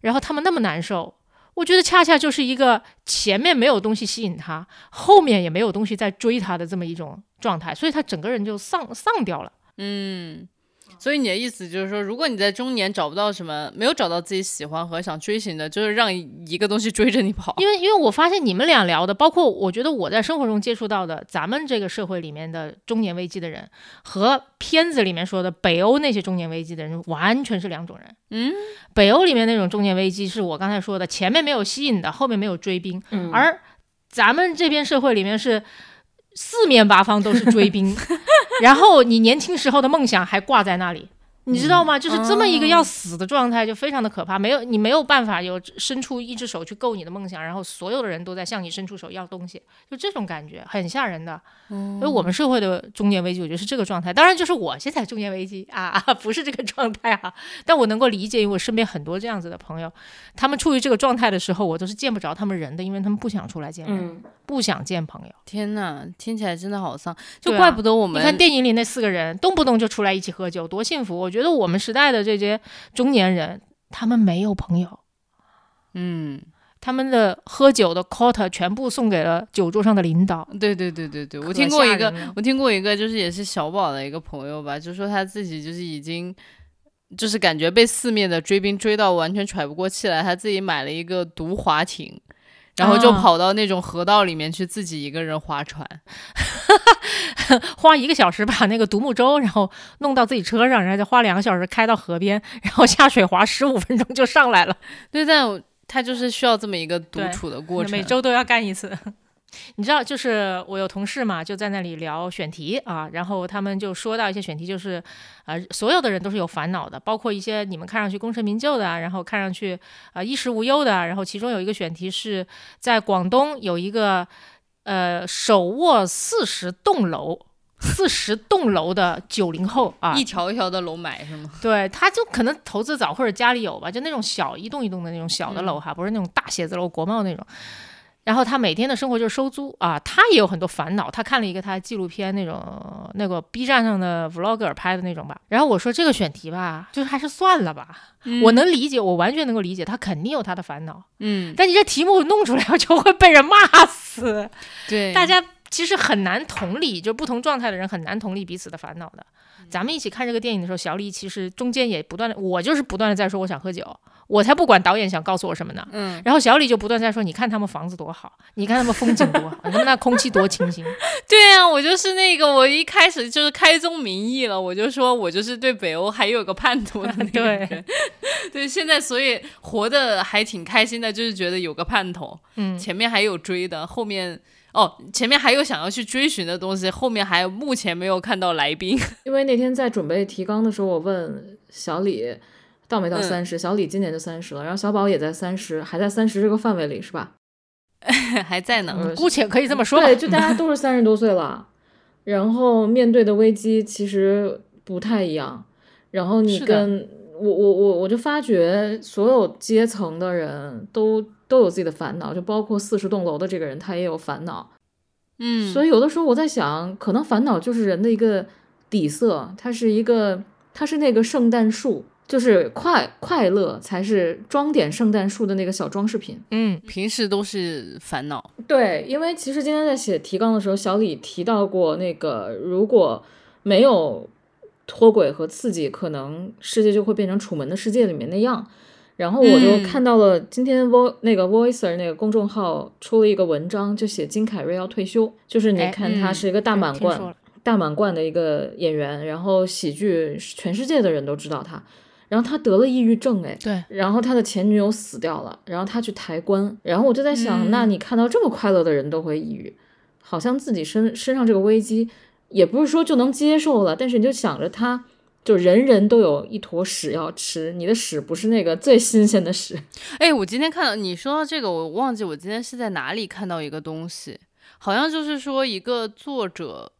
然后他们那么难受，我觉得恰恰就是一个前面没有东西吸引他，后面也没有东西在追他的这么一种状态，所以他整个人就丧丧掉了。嗯，所以你的意思就是说，如果你在中年找不到什么，没有找到自己喜欢和想追寻的，就是让一个东西追着你跑。因为因为我发现你们俩聊的，包括我觉得我在生活中接触到的，咱们这个社会里面的中年危机的人，和片子里面说的北欧那些中年危机的人，完全是两种人。嗯，北欧里面那种中年危机是我刚才说的，前面没有吸引的，后面没有追兵，嗯而咱们这边社会里面是四面八方都是追兵，然后你年轻时候的梦想还挂在那里。你知道吗？就是这么一个要死的状态，就非常的可怕。没有你没有办法有伸出一只手去够你的梦想，然后所有的人都在向你伸出手要东西，就这种感觉很吓人的。因为我们社会的中年危机，我觉得是这个状态。当然，就是我现在中年危机啊啊，不是这个状态啊。但我能够理解，因为我身边很多这样子的朋友，他们处于这个状态的时候，我都是见不着他们人的，因为他们不想出来见人，嗯，不想见朋友。天呐，听起来真的好丧，就怪不得我们。你看电影里那四个人，动不动就出来一起喝酒，多幸福！我觉得我们时代的这些中年人，他们没有朋友，嗯，他们的喝酒的 quota 全部送给了酒桌上的领导。对对对对对，我听过一个我听过一个，就是也是小宝的一个朋友吧，就说他自己就是已经，就是感觉被四面的追兵追到完全喘不过气来，他自己买了一个独滑艇，然后就啊跑到那种河道里面去自己一个人划船。花一个小时把那个独木舟，然后弄到自己车上，然后再花两个小时开到河边，然后下水划十五分钟就上来了。对，但我他就是需要这么一个独处的过程。每周都要干一次。你知道，就是我有同事嘛，就在那里聊选题啊，然后他们就说到一些选题，就是呃，所有的人都是有烦恼的，包括一些你们看上去功成名就的啊，然后看上去啊、呃衣食无忧的啊，然后其中有一个选题是在广东有一个呃手握四十栋楼。四十栋楼的九零后啊，一条一条的楼买是吗？对，他就可能投资早或者家里有吧，就那种小一栋一栋的那种小的楼哈，不是那种大写字楼、国贸那种。然后他每天的生活就是收租啊，他也有很多烦恼。他看了一个他纪录片那种那个 B 站上的 vlogger 拍的那种吧。然后我说这个选题吧，就是还是算了吧。我能理解，我完全能够理解，他肯定有他的烦恼。嗯，但你这题目弄出来就会被人骂死。对，大家其实很难同理，就不同状态的人很难同理彼此的烦恼的。咱们一起看这个电影的时候，小李其实中间也不断的，我就是不断的在说我想喝酒，我才不管导演想告诉我什么呢。嗯，然后小李就不断在说，你看他们房子多好，你看他们风景多好，你看那空气多清新。对呀、我就是那个，我一开始就是开宗明义了，我就说我就是对北欧还有个叛徒的那个对人。对，现在所以活得还挺开心的，就是觉得有个盼头，嗯，前面还有追的，后面哦，前面还有想要去追寻的东西，后面还目前没有看到来宾。因为那天在准备提纲的时候，我问小李到没到嗯三十、小李今年就三十了，然后小宝也在三十，还在三十这个范围里是吧？还在呢，呃姑且可以这么说。对，就大家 都是三十多岁了，然后面对的危机其实不太一样。然后你跟我我我我就发觉所有阶层的人都都有自己的烦恼，就包括四十栋楼的这个人，他也有烦恼。嗯，所以有的时候我在想，可能烦恼就是人的一个底色，它是一个，它是那个圣诞树，就是快快乐才是装点圣诞树的那个小装饰品。嗯，平时都是烦恼。对，因为其实今天在写提纲的时候，小李提到过那个，如果没有脱轨和刺激，可能世界就会变成《楚门的世界》里面那样。然后我就嗯。看到了今天 vo 那个 Voicer 那个公众号出了一个文章，就写金凯瑞要退休，就是你哎看他嗯是一个大满贯，大满贯的一个演员，然后喜剧全世界的人都知道他，然后他得了抑郁症，哎，对，然后他的前女友死掉了，然后他去抬棺，然后我就在想，嗯。那你看到这么快乐的人都会抑郁，好像自己身身上这个危机，也不是说就能接受了，但是你就想着他。就人人都有一坨屎要吃，你的屎不是那个最新鲜的屎。哎，我今天看到你说到这个，我忘记我今天是在哪里看到一个东西，好像就是说一个作者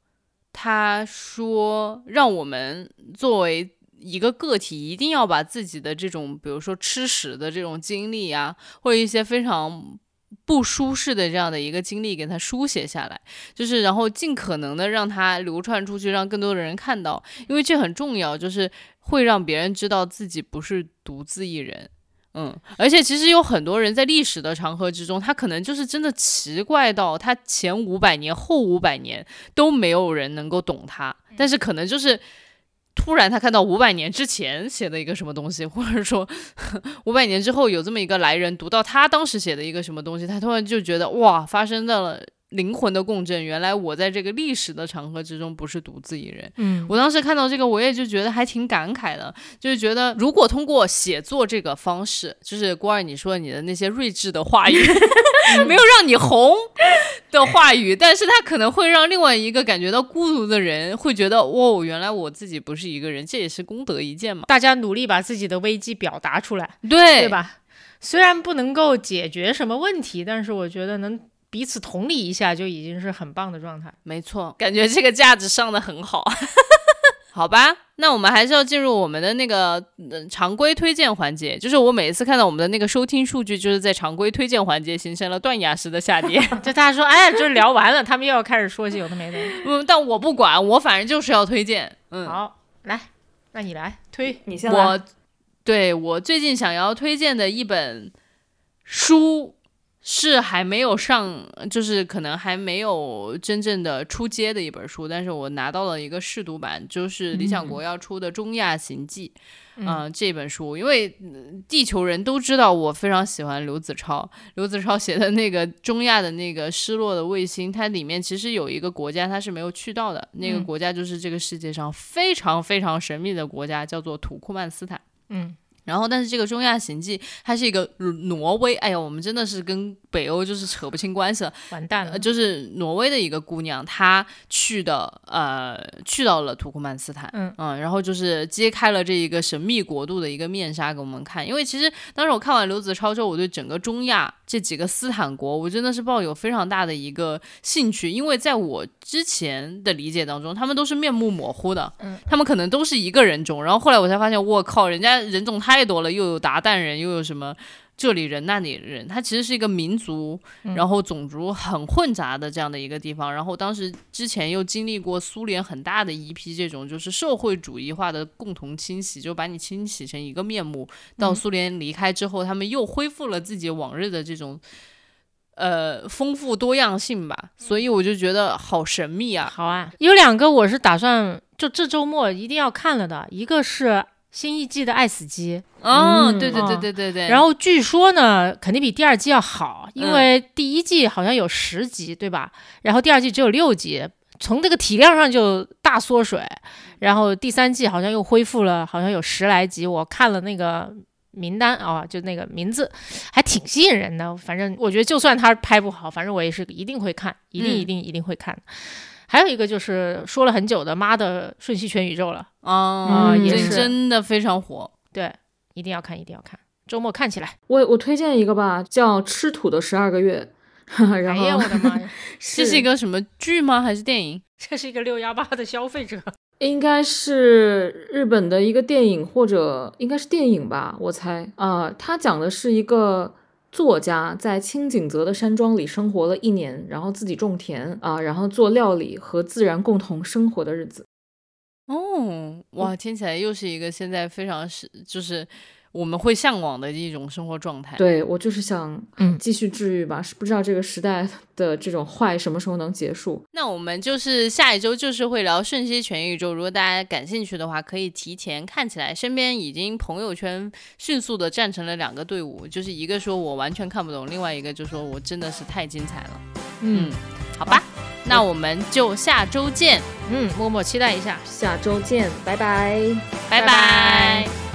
他说让我们作为一个个体，一定要把自己的这种，比如说吃屎的这种经历啊，或者一些非常不舒适的这样的一个经历，给它书写下来，就是然后尽可能的让它流传出去，让更多的人看到，因为这很重要，就是会让别人知道自己不是独自一人。嗯，而且其实有很多人在历史的长河之中，他可能就是真的奇怪到他前五百年、后五百年都没有人能够懂他，但是可能就是突然他看到五百年之前写的一个什么东西，或者说 五百年之后有这么一个来人读到他当时写的一个什么东西，他突然就觉得哇，发生在了灵魂的共振，原来我在这个历史的长河之中不是独自一人。嗯，我当时看到这个，我也就觉得还挺感慨的，就是觉得如果通过写作这个方式，就是郭二你说你的那些睿智的话语，没有让你红的话语，但是它可能会让另外一个感觉到孤独的人会觉得，哦，原来我自己不是一个人，这也是功德一件嘛。大家努力把自己的危机表达出来，对对？吧？虽然不能够解决什么问题，但是我觉得能彼此同理一下就已经是很棒的状态。没错，感觉这个价值上的很好。好吧，那我们还是要进入我们的那个、呃、常规推荐环节。就是我每一次看到我们的那个收听数据，就是在常规推荐环节形成了断崖式的下跌。就大家说，哎，这聊完了，他们又要开始说些有的没的。嗯，但我不管，我反正就是要推荐。嗯，好，来，那你来推。你先来，我对我最近想要推荐的一本书是还没有上，就是可能还没有真正的出街的一本书，但是我拿到了一个试读版，就是理想国要出的《中亚行记》。嗯，这本书，因为地球人都知道我非常喜欢刘子超，刘子超写的那个中亚的那个失落的卫星，它里面其实有一个国家它是没有去到的，那个国家就是这个世界上非常非常神秘的国家，叫做土库曼斯坦。嗯。然后，但是这个中亚行记，它是一个挪威，哎呀，我们真的是跟北欧就是扯不清关系了，完蛋了。就是挪威的一个姑娘，她去的，呃，去到了土库曼斯坦，嗯嗯，然后就是揭开了这一个神秘国度的一个面纱给我们看。因为其实当时我看完刘子超之后，我对整个中亚这几个斯坦国，我真的是抱有非常大的一个兴趣，因为在我之前的理解当中，他们都是面目模糊的，嗯，他们可能都是一个人种，然后后来我才发现，我靠，人家人种太。太多了，又有鞑靼人，又有什么这里人那里人，它其实是一个民族，然后种族很混杂的这样的一个地方。然后当时之前又经历过苏联很大的一批这种就是社会主义化的共同清洗，就把你清洗成一个面目。到苏联离开之后，他们又恢复了自己往日的这种呃丰富多样性吧。所以我就觉得好神秘啊！好啊，有两个我是打算就这周末一定要看了的，一个是。新一季的《爱死机》，嗯，对对对对对对。然后据说呢，肯定比第二季要好，因为第一季好像有十集，对吧？然后第二季只有六集，从这个体量上就大缩水。然后第三季好像又恢复了，好像有十来集。我看了那个名单啊，就那个名字，还挺吸引人的。反正我觉得，就算他拍不好，反正我也是一定会看，一定一定一定会看。还有一个就是说了很久的《妈的瞬息全宇宙》了啊，也是真的非常火，对，一定要看，一定要看，周末看起来。我我推荐一个吧，叫《吃土的十二个月》，然后哎呀，我的妈呀，这是一个什么剧吗？还是电影？这是一个六幺八的消费者，应该是日本的一个电影，或者应该是电影吧，我猜啊，它讲的是一个。作家在清景泽的山庄里生活了一年，然后自己种田啊，然后做料理和自然共同生活的日子。哦，哇，听起来又是一个现在非常是就是。我们会向往的一种生活状态。对我就是想，嗯，继续治愈吧。是不知道这个时代 的这种坏什么时候能结束。那我们就是下一周就是会聊《瞬息全宇宙》。如果大家感兴趣的话，可以提前看起来。身边已经朋友圈迅速的站成了两个队伍，就是一个说我完全看不懂，另外一个就说我真的是太精彩了。嗯，好吧，那我们就下周见。嗯，默默期待一下，下周见，拜拜，拜拜。